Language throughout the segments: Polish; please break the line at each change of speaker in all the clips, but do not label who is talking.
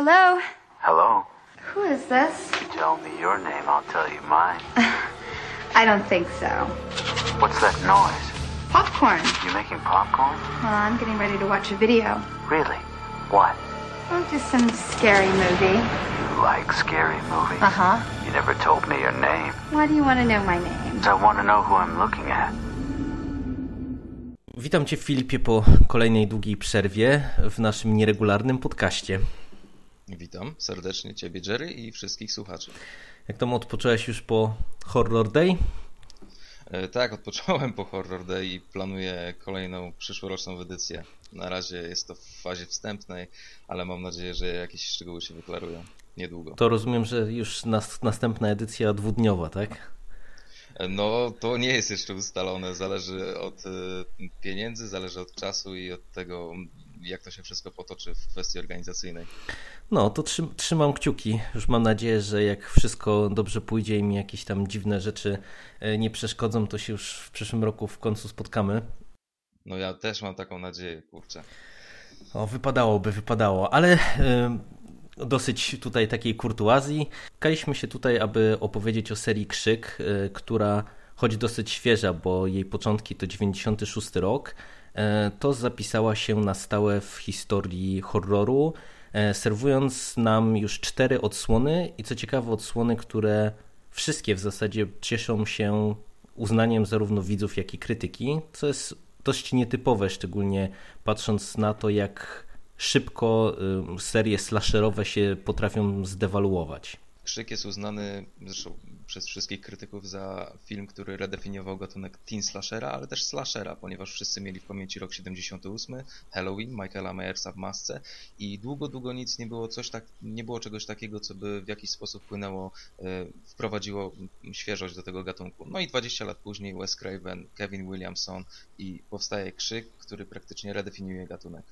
Hello?
Hello?
Who is this?
You tell me your name, I'll tell you mine.
I don't think so.
What's that noise?
Popcorn.
You making popcorn?
Well, I'm getting ready to watch a video.
Really? What?
Oh, just some scary movie.
You like scary movies?
Uh huh.
You never told me your name.
Why do you want to know my name?
I want to know who I'm looking at.
Witam Cię, Filipie, po kolejnej długiej przerwie w naszym nieregularnym podcaście.
Witam serdecznie Ciebie, Jerry, i wszystkich słuchaczy.
Jak tam odpocząłeś już po Horror Day?
E, tak, odpocząłem po Horror Day i planuję kolejną przyszłoroczną edycję. Na razie jest to w fazie wstępnej, ale mam nadzieję, że jakieś szczegóły się wyklarują niedługo.
To rozumiem, że już nas, następna edycja dwudniowa, tak?
E, No, to nie jest jeszcze ustalone. Zależy od e, pieniędzy, zależy od czasu i od tego, jak to się wszystko potoczy w kwestii organizacyjnej.
No, to trzym, trzymam kciuki. Już mam nadzieję, że jak wszystko dobrze pójdzie i mi jakieś tam dziwne rzeczy e, nie przeszkodzą, to się już w przyszłym roku w końcu spotkamy.
No ja też mam taką nadzieję, kurczę.
O, wypadałoby, wypadało, ale y, dosyć tutaj takiej kurtuazji. Kaliśmy się tutaj, aby opowiedzieć o serii Krzyk, y, która choć dosyć świeża, bo jej początki to 96 rok, y, to zapisała się na stałe w historii horroru, serwując nam już cztery odsłony i co ciekawe odsłony, które wszystkie w zasadzie cieszą się uznaniem zarówno widzów, jak i krytyki, co jest dość nietypowe, szczególnie patrząc na to, jak szybko y, serie slasherowe się potrafią zdewaluować.
Krzyk jest uznany zresztą przez wszystkich krytyków za film, który redefiniował gatunek teen slashera, ale też slashera, ponieważ wszyscy mieli w pamięci rok 78, Halloween, Michaela Myersa w masce i długo, długo nic nie było coś tak, nie było czegoś takiego, co by w jakiś sposób wpłynęło, e, wprowadziło świeżość do tego gatunku. No i 20 lat później Wes Craven, Kevin Williamson i powstaje Krzyk, który praktycznie redefiniuje gatunek.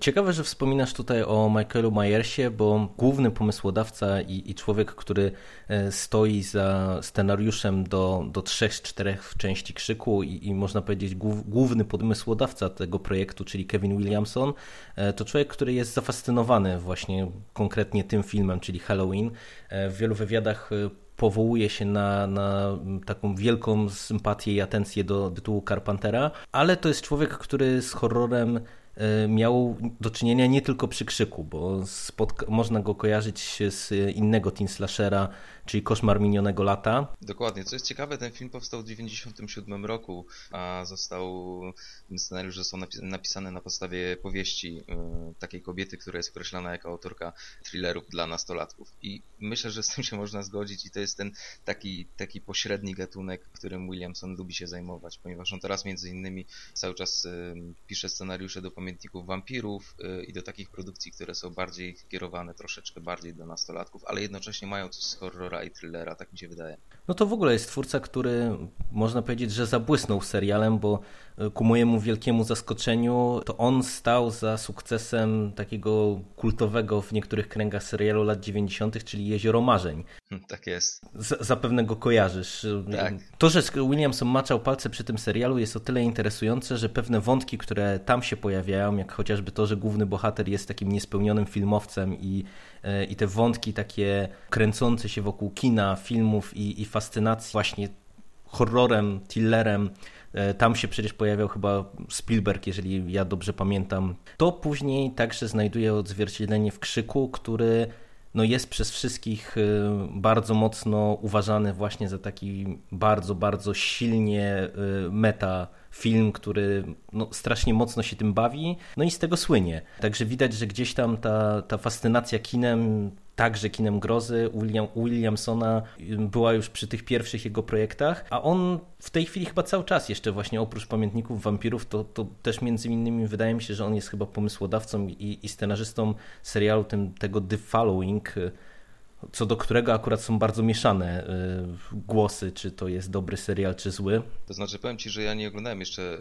Ciekawe, że wspominasz tutaj o Michaelu Myersie, bo główny pomysłodawca i, i człowiek, który e, stoi za scenariuszem do, do trzech czterech części Krzyku i, i można powiedzieć głów, główny pomysłodawca tego projektu, czyli Kevin Williamson, e, to człowiek, który jest zafascynowany właśnie konkretnie tym filmem, czyli Halloween. E, w wielu wywiadach powołuje się na, na taką wielką sympatię i atencję do tytułu Carpentera, ale to jest człowiek, który z horrorem miał do czynienia nie tylko przy krzyku, bo można go kojarzyć z innego teen slashera, czyli Koszmar minionego lata.
Dokładnie. Co jest ciekawe, ten film powstał w 1997 roku, a został scenariusz został napisany na podstawie powieści y, takiej kobiety, która jest określana jako autorka thrillerów dla nastolatków. I myślę, że z tym się można zgodzić i to jest ten taki, taki pośredni gatunek, którym Williamson lubi się zajmować, ponieważ on teraz między innymi cały czas y, pisze scenariusze do pamiętników wampirów y, i do takich produkcji, które są bardziej kierowane troszeczkę bardziej do nastolatków, ale jednocześnie mają coś z horrora i thrillera, tak mi się wydaje.
No to w ogóle jest twórca, który można powiedzieć, że zabłysnął serialem, bo ku mojemu wielkiemu zaskoczeniu to on stał za sukcesem takiego kultowego w niektórych kręgach serialu lat 90., czyli Jezioro Marzeń.
Tak jest.
Z, zapewne go kojarzysz.
Tak.
To, że Williamson maczał palce przy tym serialu jest o tyle interesujące, że pewne wątki, które tam się pojawiają, jak chociażby to, że główny bohater jest takim niespełnionym filmowcem i, i te wątki takie kręcące się wokół kina, filmów i, i fascynacji właśnie horrorem, tillerem, tam się przecież pojawiał chyba Spielberg, jeżeli ja dobrze pamiętam. To później także znajduje odzwierciedlenie w Krzyku, który no jest przez wszystkich bardzo mocno uważany właśnie za taki bardzo, bardzo silnie meta film, który no, strasznie mocno się tym bawi, no i z tego słynie. Także widać, że gdzieś tam ta, ta fascynacja kinem, także kinem grozy William, Williamsona była już przy tych pierwszych jego projektach, a on w tej chwili chyba cały czas jeszcze właśnie oprócz Pamiętników Wampirów, to, to też między innymi wydaje mi się, że on jest chyba pomysłodawcą i, i scenarzystą serialu tym, tego The Following, co do którego akurat są bardzo mieszane y, głosy, czy to jest dobry serial, czy zły.
To znaczy, powiem Ci, że ja nie oglądałem jeszcze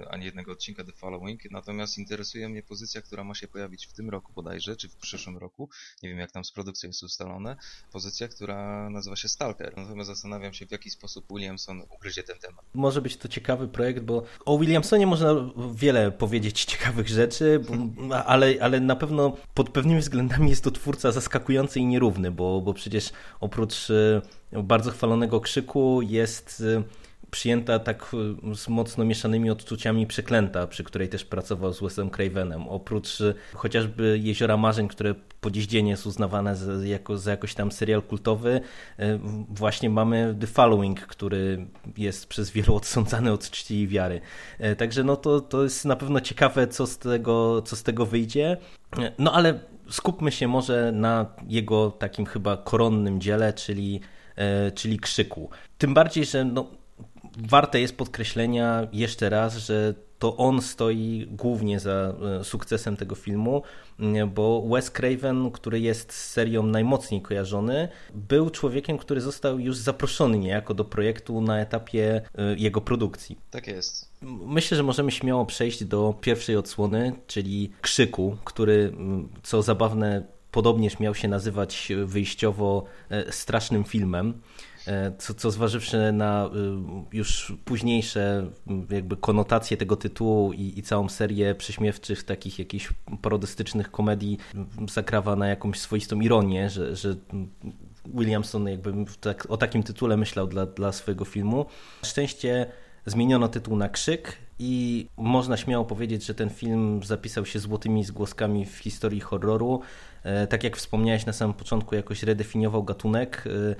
y, ani jednego odcinka The Following, natomiast interesuje mnie pozycja, która ma się pojawić w tym roku bodajże, czy w przyszłym roku, nie wiem jak tam z produkcją jest ustalone, pozycja, która nazywa się Stalker. Natomiast zastanawiam się, w jaki sposób Williamson ugryzie ten temat.
Może być to ciekawy projekt, bo o Williamsonie można wiele powiedzieć ciekawych rzeczy, bo, ale, ale na pewno pod pewnymi względami jest to twórca zaskakujący i nierówny bo, bo przecież oprócz y, bardzo chwalonego krzyku jest y, przyjęta tak y, z mocno mieszanymi odczuciami Przeklęta, przy której też pracował z Wesem Cravenem. Oprócz chociażby Jeziora Marzeń, które po dziś dzień jest uznawane za, jako, za jakoś tam serial kultowy, właśnie mamy The Following, który jest przez wielu odsądzany od czci i wiary. Także no to, to jest na pewno ciekawe, co z tego, co z tego wyjdzie. No ale skupmy się może na jego takim chyba koronnym dziele, czyli, e, czyli krzyku. Tym bardziej, że no, warte jest podkreślenia jeszcze raz, że to on stoi głównie za e, sukcesem tego filmu, bo Wes Craven, który jest z serią najmocniej kojarzony, był człowiekiem, który został już zaproszony niejako do projektu na etapie e, jego produkcji.
Tak jest.
Myślę, że możemy śmiało przejść do pierwszej odsłony, czyli Krzyku, który, co zabawne, podobnież miał się nazywać wyjściowo e, strasznym filmem. E, co, co zważywszy na y, już późniejsze jakby konotacje tego tytułu i, i całą serię prześmiewczych, takich jakichś parodystycznych komedii zakrawa na jakąś swoistą ironię, że, że Williamson jakby tak, o takim tytule myślał dla, dla swojego filmu. Na szczęście zmieniono tytuł na Krzyk i można śmiało powiedzieć, że ten film zapisał się złotymi zgłoskami w historii horroru. E, tak jak wspomniałeś na samym początku, jakoś redefiniował gatunek e,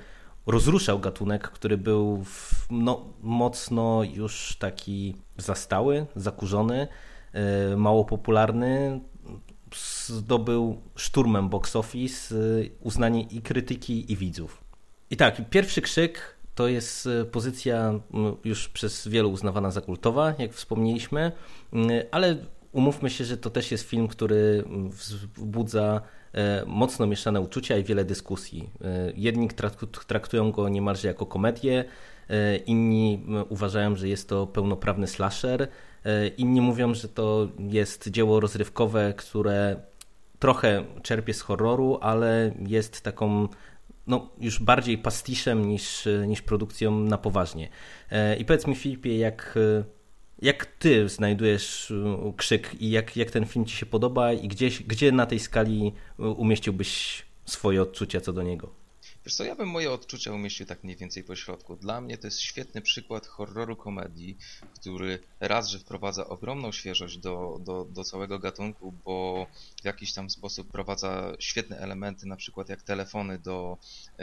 rozruszał gatunek, który był no, mocno już taki zastały, zakurzony, e, mało popularny. Zdobył szturmem box office uznanie i krytyki, i widzów. I tak, pierwszy krzyk to jest e, pozycja już przez wielu uznawana za kultowa, jak wspomnieliśmy, ale umówmy się, że to też jest film, który wzbudza E, mocno mieszane uczucia i wiele dyskusji. E, jedni traktują go niemalże jako komedię, inni uważają, że jest to pełnoprawny slasher, inni mówią, że to jest dzieło rozrywkowe, które trochę czerpie z horroru, ale jest taką no, już bardziej pastiszem niż, niż produkcją na poważnie. I powiedz mi, Filipie, jak jak ty znajdujesz y, krzyk i jak, jak ten film ci się podoba i gdzieś, gdzie na tej skali umieściłbyś swoje odczucia co do niego?
Wiesz co, ja bym moje odczucia umieścił tak mniej więcej po środku. Dla mnie to jest świetny przykład horroru komedii, który raz, że wprowadza ogromną świeżość do, do, do całego gatunku, bo w jakiś tam sposób wprowadza świetne elementy, na przykład jak telefony do,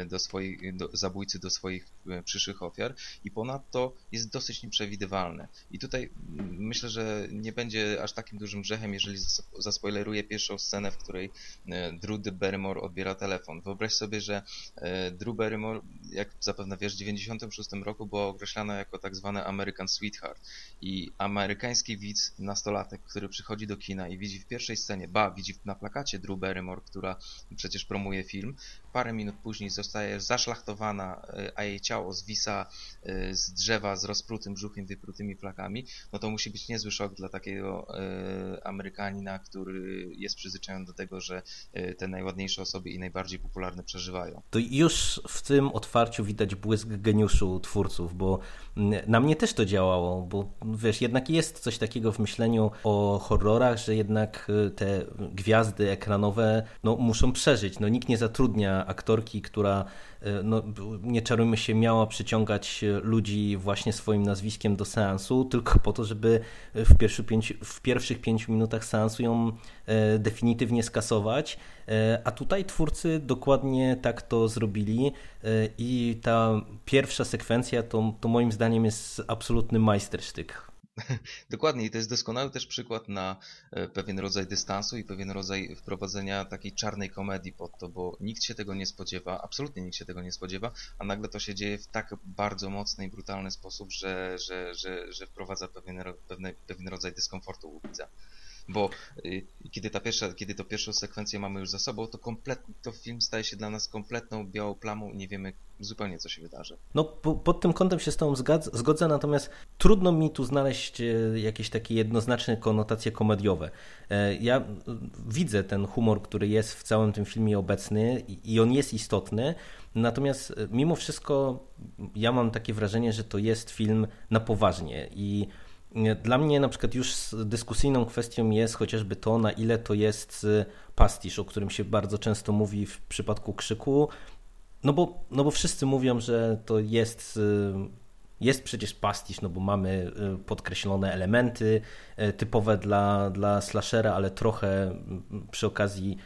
do swoich, do, zabójcy do swoich e, przyszłych ofiar i ponadto jest dosyć nieprzewidywalny. I tutaj myślę, że nie będzie aż takim dużym grzechem, jeżeli zaspoileruję pierwszą scenę, w której e, Drew Barrymore odbiera telefon. Wyobraź sobie, że e, Drew Barrymore, jak zapewne wiesz, w 1996 roku była określana jako tak zwany American Sweetheart i amerykański widz, nastolatek, który przychodzi do kina i widzi w pierwszej scenie, ba, widzi na plakacie Drew Barrymore, która przecież promuje film, parę minut później zostaje zaszlachtowana, e, a jej ciało zwisa e, z drzewa z rozprutym brzuchem, wyprutymi flakami, no to musi być niezły szok dla takiego e, Amerykanina, który jest przyzwyczajony do tego, że te najładniejsze osoby i najbardziej popularne przeżywają.
To już w tym otwarciu widać błysk geniuszu twórców, bo na mnie też to działało, bo wiesz, jednak jest coś takiego w myśleniu o horrorach, że jednak te gwiazdy ekranowe no, muszą przeżyć. No, nikt nie zatrudnia aktorki, która, e, no, nie czarujmy się, miała przyciągać ludzi właśnie swoim nazwiskiem do seansu, tylko po to, żeby w, pięć, w pierwszych pięciu minutach seansu ją definitywnie skasować. E, a tutaj twórcy dokładnie tak to zrobili i ta pierwsza sekwencja to, to moim zdaniem jest absolutny majstersztyk.
Dokładnie i to jest doskonały też przykład na e, pewien rodzaj dystansu i pewien rodzaj wprowadzenia takiej czarnej komedii pod to, bo nikt się tego nie spodziewa, absolutnie nikt się tego nie spodziewa, a nagle to się dzieje w tak bardzo mocny i brutalny sposób, że, że, że, że wprowadza pewien, pewien rodzaj dyskomfortu u widza. Bo y, kiedy, ta pierwsza, kiedy to pierwszą sekwencję mamy już za sobą, to, komplet, to film staje się dla nas kompletną białą plamą i nie wiemy zupełnie, co się wydarzy.
No, po, pod tym kątem się z Tobą zgadza, zgodzę, natomiast trudno mi tu znaleźć e, jakieś takie jednoznaczne konotacje komediowe. E, ja widzę ten humor, który jest w całym tym filmie obecny i on jest istotny, natomiast e, mimo wszystko ja mam takie wrażenie, że to jest film na poważnie i dla mnie na przykład już dyskusyjną kwestią jest chociażby to, na ile to jest pastisz, o którym się bardzo często mówi w przypadku krzyku, no bo, no bo wszyscy mówią, że to jest, y, jest przecież pastisz, no bo mamy y, podkreślone elementy y, typowe dla, dla slashera, ale trochę przy okazji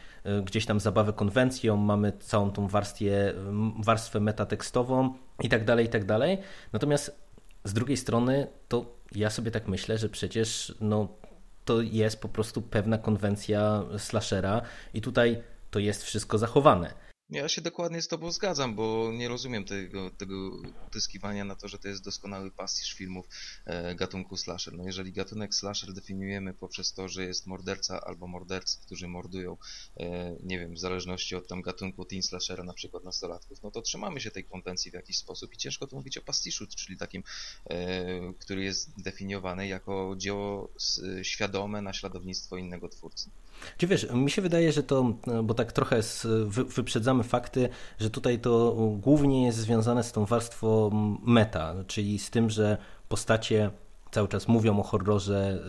gdzieś tam zabawę konwencją, mamy całą tą warstwę, warstwę metatekstową i tak dalej, i tak dalej. Natomiast z drugiej strony to ja sobie tak myślę, że przecież no, to jest po prostu pewna konwencja slashera i tutaj to jest wszystko zachowane.
Ja się dokładnie z Tobą zgadzam, bo nie rozumiem tego, tego utyskiwania na to, że to jest doskonały pastisz filmów e, gatunku slasher. No jeżeli gatunek slasher definiujemy poprzez to, że jest morderca albo mordercy, którzy mordują, e, nie wiem, w zależności od tam gatunku teen slashera, na przykład nastolatków, no to trzymamy się tej konwencji w jakiś sposób i ciężko tu mówić o pastiszu, czyli takim, e, który jest definiowany jako dzieło świadome naśladownictwo innego twórcy.
Czy wiesz, mi się wydaje, że to, bo tak trochę wyprzedzamy fakty, że tutaj to głównie jest związane z tą warstwą meta, czyli z tym, że postacie cały czas mówią o horrorze,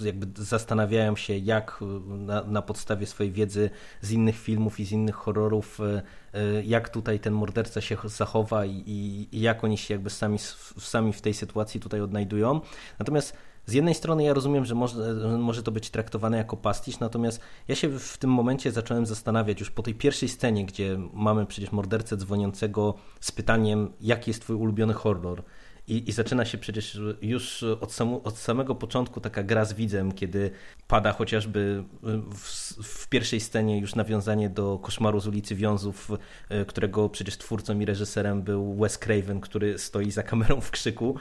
y, jakby zastanawiają się, jak na, na, podstawie swojej wiedzy z innych filmów i z innych horrorów, y, y, jak tutaj ten morderca się zachowa i, i jak oni się jakby sami, sami w tej sytuacji tutaj odnajdują. Natomiast z jednej strony ja rozumiem, że może, może to być traktowane jako pastisz, natomiast ja się w tym momencie zacząłem zastanawiać już po tej pierwszej scenie, gdzie mamy przecież mordercę dzwoniącego z pytaniem, jaki jest twój ulubiony horror. I, I, zaczyna się przecież już od, samu, od, samego początku taka gra z widzem, kiedy pada chociażby w, w, pierwszej scenie już nawiązanie do koszmaru z ulicy Wiązów, e, którego przecież twórcą i reżyserem był Wes Craven, który stoi za kamerą w krzyku.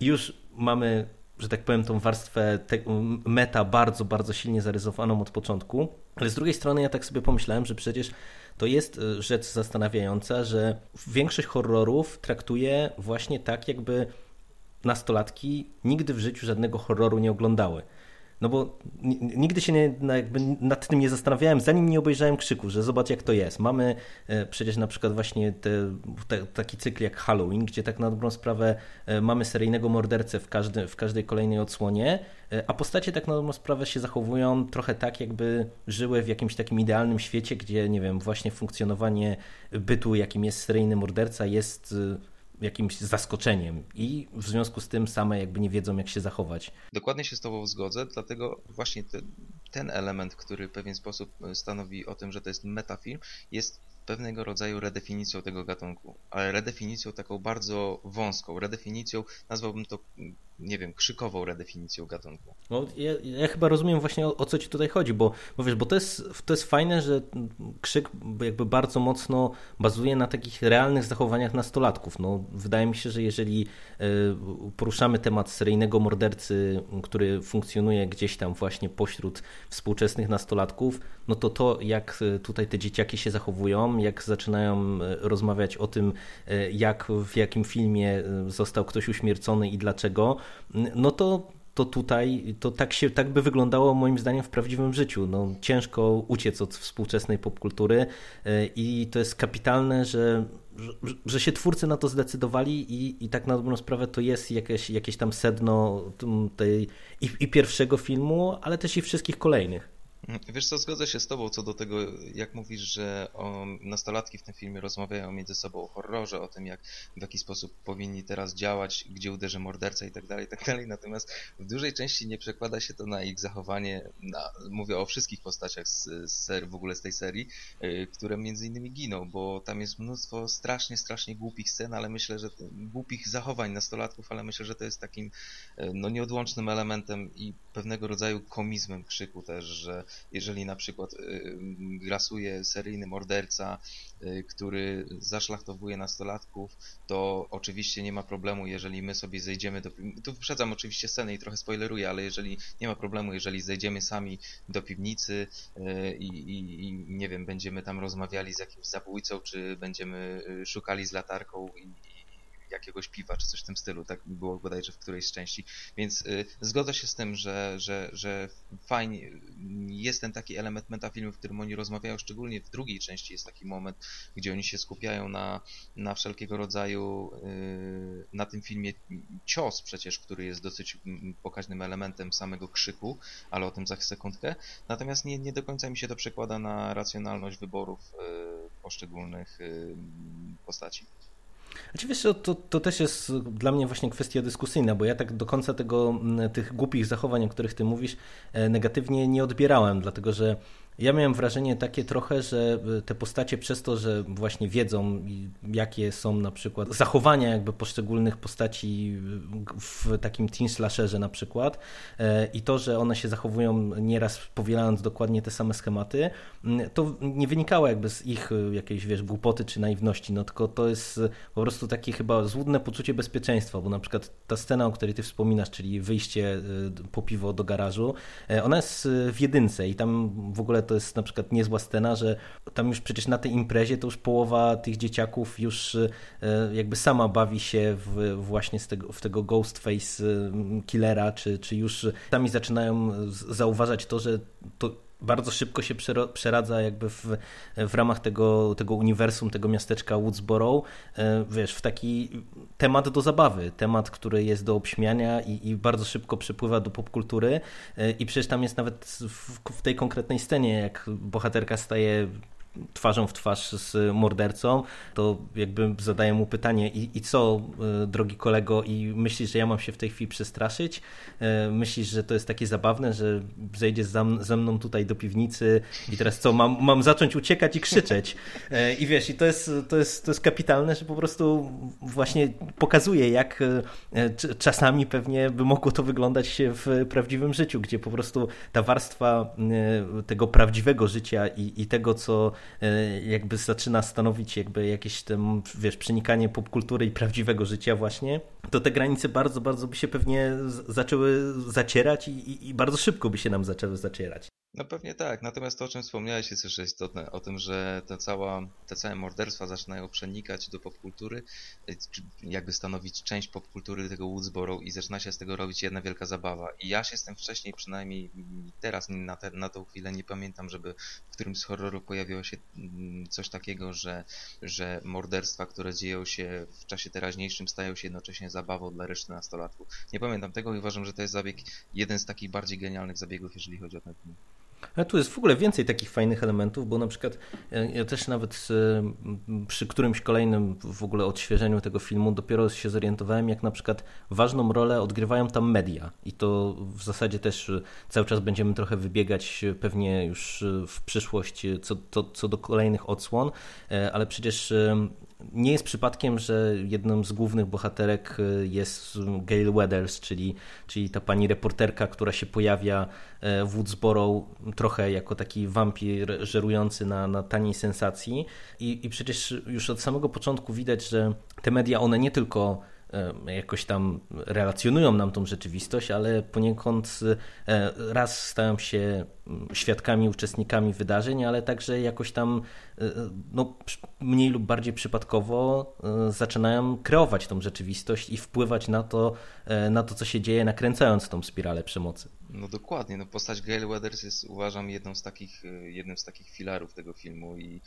I już mamy że tak powiem, tą warstwę meta bardzo, bardzo silnie zarysowaną od początku. Ale z drugiej strony ja tak sobie pomyślałem, że przecież to jest e, rzecz zastanawiająca, że większość horrorów traktuje właśnie tak, jakby nastolatki nigdy w życiu żadnego horroru nie oglądały. No bo nigdy się nie, nad tym nie zastanawiałem, zanim nie obejrzałem krzyku, że zobacz jak to jest. Mamy e, przecież na przykład właśnie te, te, taki cykl jak Halloween, gdzie tak na dobrą sprawę e, mamy seryjnego mordercę w, każdy, w każdej kolejnej odsłonie, e, a postacie tak na dobrą sprawę się zachowują trochę tak, jakby żyły w jakimś takim idealnym świecie, gdzie nie wiem, właśnie funkcjonowanie bytu, jakim jest seryjny morderca jest jakimś zaskoczeniem i w związku z tym same jakby nie wiedzą, jak się zachować.
Dokładnie się z Tobą zgodzę, dlatego właśnie te, ten element, który w pewien sposób stanowi o tym, że to jest metafilm, jest pewnego rodzaju redefinicją tego gatunku, ale redefinicją taką bardzo wąską, redefinicją, nazwałbym to, nie wiem, krzykową redefinicją gatunku.
No, ja, ja chyba rozumiem właśnie o, o, co ci tutaj chodzi, bo, bo wiesz, bo to jest, to jest fajne, że krzyk jakby bardzo mocno bazuje na takich realnych zachowaniach nastolatków. No, wydaje mi się, że jeżeli y, poruszamy temat seryjnego mordercy, który funkcjonuje gdzieś tam właśnie pośród współczesnych nastolatków, no to to, jak tutaj te dzieciaki się zachowują, jak zaczynają e, rozmawiać o tym, e, jak w jakim filmie e, został ktoś uśmiercony i dlaczego, no to to tutaj, to tak, się, tak by wyglądało moim zdaniem w prawdziwym życiu. No, ciężko uciec od współczesnej popkultury i to jest kapitalne, że, że, że się twórcy na to zdecydowali i, i tak na dobrą sprawę to jest jakieś, jakieś tam sedno tej i, i pierwszego filmu, ale też i wszystkich kolejnych.
Wiesz co, zgodzę się z tobą co do tego, jak mówisz, że nastolatki w tym filmie rozmawiają między sobą o horrorze, o tym, jak w jaki sposób powinni teraz działać, gdzie uderzy morderca i tak dalej, i tak dalej. Natomiast w dużej części nie przekłada się to na ich zachowanie, na, mówię o wszystkich postaciach z, z ser, w ogóle z tej serii, yy, które między innymi giną, bo tam jest mnóstwo strasznie, strasznie głupich scen, ale myślę, że głupich zachowań nastolatków, ale myślę, że to jest takim yy, no, nieodłącznym elementem i pewnego rodzaju komizmem krzyku też, że jeżeli na przykład grasuje seryjny morderca, który zaszlachtowuje nastolatków, to oczywiście nie ma problemu, jeżeli my sobie zejdziemy do... Tu wyprzedzam oczywiście scenę i trochę spoileruję, ale jeżeli nie ma problemu, jeżeli zejdziemy sami do piwnicy i, i, i nie wiem, będziemy tam rozmawiali z jakimś zabójcą, czy będziemy szukali z latarką i, jakiegoś piwa, czy coś w tym stylu, tak było bodajże w którejś z części, więc y, zgodzę się z tym, że, że, że fajnie, jest ten taki element metafilmu, w którym oni rozmawiają, szczególnie w drugiej części jest taki moment, gdzie oni się skupiają na, na wszelkiego rodzaju, y, na tym filmie cios przecież, który jest dosyć pokaźnym elementem samego krzyku, ale o tym za sekundkę, natomiast nie, nie do końca mi się to przekłada na racjonalność wyborów y, poszczególnych postaci.
Znaczy wiesz, to, to też jest dla mnie właśnie kwestia dyskusyjna, bo ja tak do końca tego, tych głupich zachowań, o których ty mówisz, e, negatywnie nie odbierałem, dlatego że ja miałem wrażenie takie trochę, że e, te postacie przez to, że właśnie wiedzą, jakie są na przykład zachowania jakby poszczególnych postaci w takim teen slasherze na przykład e, i to, że one się zachowują nieraz powielając dokładnie te same schematy, to nie wynikało jakby z ich e, jakiejś, wiesz, głupoty czy naiwności, no tylko to jest po prostu takie chyba złudne poczucie bezpieczeństwa, bo na przykład ta scena, o której ty wspominasz, czyli wyjście po piwo do garażu, ona jest w jedynce i tam w ogóle to jest na przykład niezła scena, że tam już przecież na tej imprezie to już połowa tych dzieciaków już e, jakby sama bawi się w, właśnie z tego, w tego Ghostface killera, czy, czy już sami zaczynają zauważać to, że to bardzo szybko się przeradza jakby w, w ramach tego, tego uniwersum, tego miasteczka Woodsboro, e, wiesz, w taki temat do zabawy, temat, który jest do obśmiania i, i bardzo szybko przepływa do popkultury e, i przecież tam jest nawet w, w tej konkretnej scenie, jak bohaterka staje twarzą w twarz z mordercą, to jakby zadaję mu pytanie i, i co, e, drogi kolego, i myślisz, że ja mam się w tej chwili przestraszyć? E, myślisz, że to jest takie zabawne, że zejdziesz ze mną tutaj do piwnicy i teraz co, mam, mam zacząć uciekać i krzyczeć? E, I wiesz, i to jest, to, jest, to jest kapitalne, że po prostu właśnie pokazuje, jak czasami pewnie by mogło to wyglądać w prawdziwym życiu, gdzie po prostu ta warstwa tego prawdziwego życia i, i tego, co jakby zaczyna stanowić jakby jakieś tam, wiesz, przenikanie popkultury i prawdziwego życia właśnie, to te granice bardzo, bardzo by się pewnie zaczęły zacierać i, i, i bardzo szybko by się nam zaczęły zacierać.
No pewnie tak, natomiast to o czym wspomniałeś jest też istotne, o tym, że te, cała, te całe morderstwa zaczynają przenikać do popkultury, jakby stanowić część popkultury tego Woodsboro i zaczyna się z tego robić jedna wielka zabawa. I ja się z tym wcześniej, przynajmniej teraz na, te, na tą chwilę nie pamiętam, żeby w którymś z horrorów pojawiło się mm, coś takiego, że, że morderstwa, które dzieją się w czasie teraźniejszym stają się jednocześnie zabawą dla reszty nastolatków. Nie pamiętam tego i uważam, że to jest zabieg, jeden z takich bardziej genialnych zabiegów, jeżeli chodzi o ten film.
Ale tu jest w ogóle więcej takich fajnych elementów, bo na przykład e, ja też nawet e, przy którymś kolejnym w ogóle odświeżeniu tego filmu dopiero się zorientowałem, jak na przykład ważną rolę odgrywają tam media. I to w zasadzie też e, cały czas będziemy trochę wybiegać pewnie już w przyszłość co, to, co do kolejnych odsłon, ale przecież nie jest przypadkiem, że jedną z głównych bohaterek e, jest Gail Weathers, czyli, czyli ta pani reporterka, która się pojawia e, w Woodsboro trochę jako taki wampir żerujący na, na taniej sensacji. I, I przecież już od samego początku widać, że te media, one nie tylko jakoś tam relacjonują nam tą rzeczywistość, ale poniekąd e, raz stają się mm, świadkami, uczestnikami wydarzeń, ale także jakoś tam e, no, mniej lub bardziej przypadkowo zaczynają kreować tą rzeczywistość i wpływać na to, na to co się dzieje, nakręcając tą spiralę przemocy.
No dokładnie, no postać Gail Weathers jest uważam jedną z takich, jednym z takich filarów tego filmu i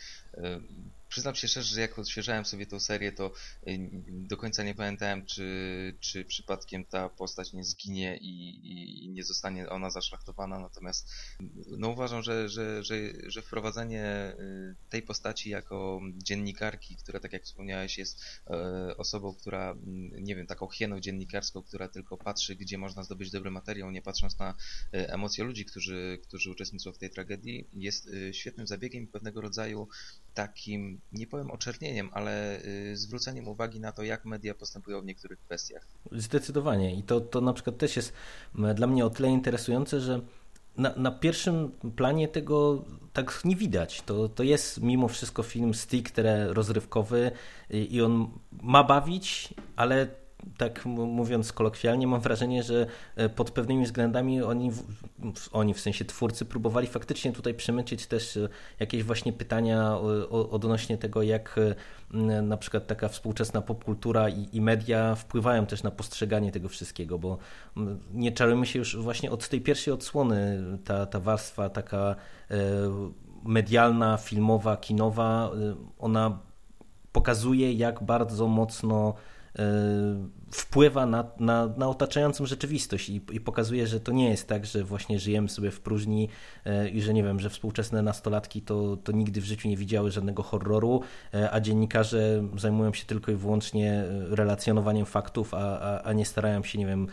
Przyznam się szczerze, że jak odświeżałem sobie tą serię, to y, do końca nie pamiętałem, czy, czy przypadkiem ta postać nie zginie i, i nie zostanie ona zaszlachtowana. Natomiast no uważam, że, że, że, że wprowadzenie y, tej postaci jako dziennikarki, która tak jak wspomniałeś jest e, osobą, która, mm, nie wiem, taką hieną dziennikarską, która tylko patrzy, gdzie można zdobyć dobry materiał, nie patrząc na emocje ludzi, którzy, którzy uczestniczą w tej tragedii, jest y, świetnym zabiegiem pewnego rodzaju takim, nie powiem oczernieniem, ale y, zwróceniem uwagi na to, jak media postępują w niektórych kwestiach.
Zdecydowanie. I to, to na przykład też jest dla mnie o tyle interesujące, że na, na, pierwszym planie tego tak nie widać. To, to jest mimo wszystko film stricte rozrywkowy i, i on ma bawić, ale tak mówiąc kolokwialnie, mam wrażenie, że e, pod pewnymi względami oni, oni w sensie twórcy próbowali faktycznie tutaj przemycić też e, jakieś właśnie pytania odnośnie tego, jak e, na przykład taka współczesna popkultura i, i media wpływają też na postrzeganie tego wszystkiego, bo nie czarujmy się już właśnie od tej pierwszej odsłony. Ta, ta warstwa taka medialna, filmowa, kinowa, ona pokazuje, jak bardzo mocno wpływa na, na, na otaczającą rzeczywistość i, i, pokazuje, że to nie jest tak, że właśnie żyjemy sobie w próżni e, i że nie wiem, że współczesne nastolatki to, to nigdy w życiu nie widziały żadnego horroru, e, a dziennikarze zajmują się tylko i wyłącznie relacjonowaniem faktów, a, a, a nie starają się, nie wiem,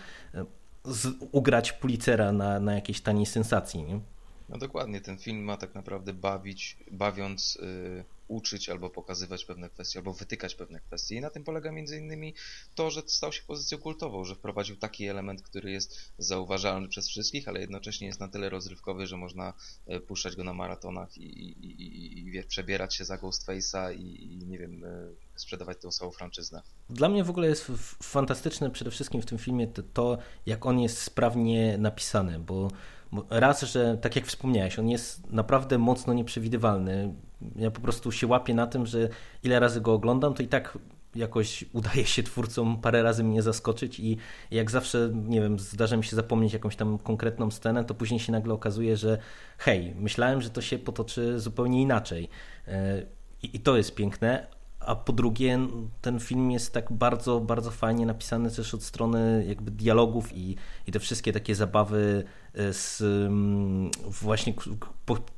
z, ugrać Pulitzera na, na jakiejś taniej sensacji. Nie?
No dokładnie, ten film ma tak naprawdę bawić, bawiąc... Yy uczyć albo pokazywać pewne kwestie, albo wytykać pewne kwestie. I na tym polega między innymi to, że stał się pozycją kultową, że wprowadził taki element, który jest zauważalny przez wszystkich, ale jednocześnie jest na tyle rozrywkowy, że można e, puszczać go na maratonach i, i, i, i wie, przebierać się za Ghostface'a i, nie wiem, e, sprzedawać tą samą franczyznę.
Dla mnie w ogóle jest fantastyczne przede wszystkim w tym filmie to, to jak on jest sprawnie napisany, bo raz, że tak jak wspomniałeś, on jest naprawdę mocno nieprzewidywalny. Ja po prostu się łapię na tym, że ile razy go oglądam, to i tak jakoś udaje się twórcom parę razy mnie zaskoczyć i jak zawsze, nie wiem, zdarza mi się zapomnieć jakąś tam konkretną scenę, to później się nagle okazuje, że hej, myślałem, że to się potoczy zupełnie inaczej. E, I to jest piękne, a po drugie ten film jest tak bardzo, bardzo fajnie napisany też od strony jakby dialogów i, i te wszystkie takie zabawy e, z mm, właśnie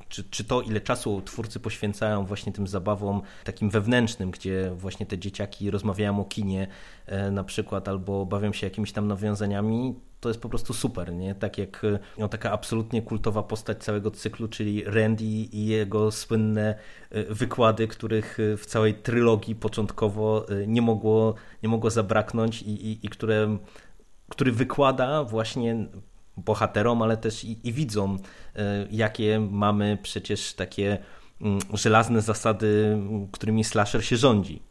czy, czy to ile czasu twórcy poświęcają właśnie tym zabawom takim wewnętrznym, gdzie właśnie te dzieciaki rozmawiają o kinie e, na przykład albo bawią się jakimiś tam nawiązaniami, to jest po prostu super, nie? Tak jak no, taka absolutnie kultowa postać całego cyklu, czyli Randy i jego słynne e, wykłady, których w całej trylogii początkowo nie mogło, nie mogło zabraknąć i, i, i które który wykłada właśnie bohaterom, ale też i, i widzom, jakie mamy przecież takie mm, żelazne zasady, którymi slasher się rządzi.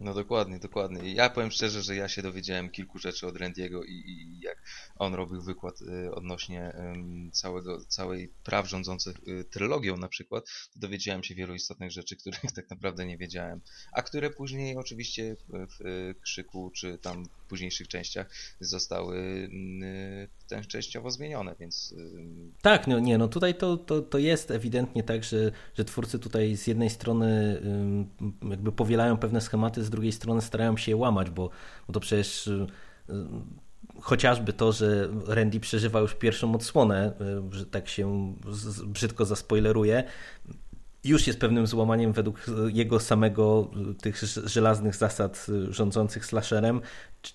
No dokładnie, dokładnie. Ja powiem szczerze, że ja się dowiedziałem kilku rzeczy od Randiego i, i jak on robił wykład y, odnośnie całego, całej praw rządzących y, trylogią na przykład, dowiedziałem się wielu istotnych rzeczy, których tak naprawdę nie wiedziałem, a które później oczywiście w, w Krzyku czy tam w późniejszych częściach zostały y, częściowo zmienione, więc...
Tak, no nie, no tutaj to, to, to jest ewidentnie tak, że, że twórcy tutaj z jednej strony jakby powielają pewne schematy, z drugiej strony starają się je łamać, bo, bo to przecież chociażby to, że Randy przeżywa już pierwszą odsłonę, e, że tak się brzydko zaspoileruje, już jest pewnym złamaniem według jego samego tych żelaznych zasad rządzących slasherem,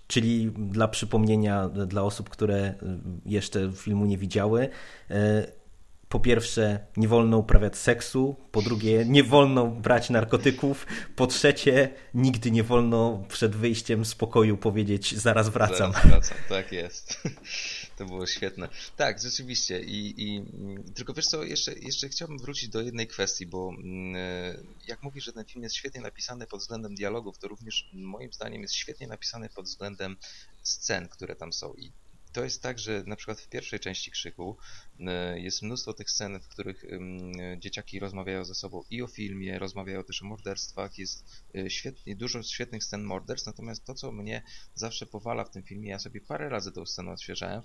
czyli dla przypomnienia dla osób, które jeszcze filmu nie widziały, po pierwsze, nie wolno uprawiać seksu, po drugie, nie wolno brać narkotyków, po trzecie, nigdy nie wolno przed wyjściem z pokoju powiedzieć zaraz wracam.
Zaraz wracam, tak jest. To było świetne. Tak, rzeczywiście. I, i tylko wiesz co, jeszcze, jeszcze chciałbym wrócić do jednej kwestii, bo mm, jak mówisz, że ten film jest świetnie napisany pod względem dialogów, to również moim zdaniem jest świetnie napisany pod względem scen, które tam są. I to jest tak, że na przykład w pierwszej części Krzyku e, jest mnóstwo tych scen, w których dzieciaki rozmawiają ze sobą i o filmie, rozmawiają też o morderstwach, jest e, świetnie, dużo świetnych scen morderstw, natomiast to, co mnie zawsze powala w tym filmie, ja sobie parę razy tą scenę odświeżałem,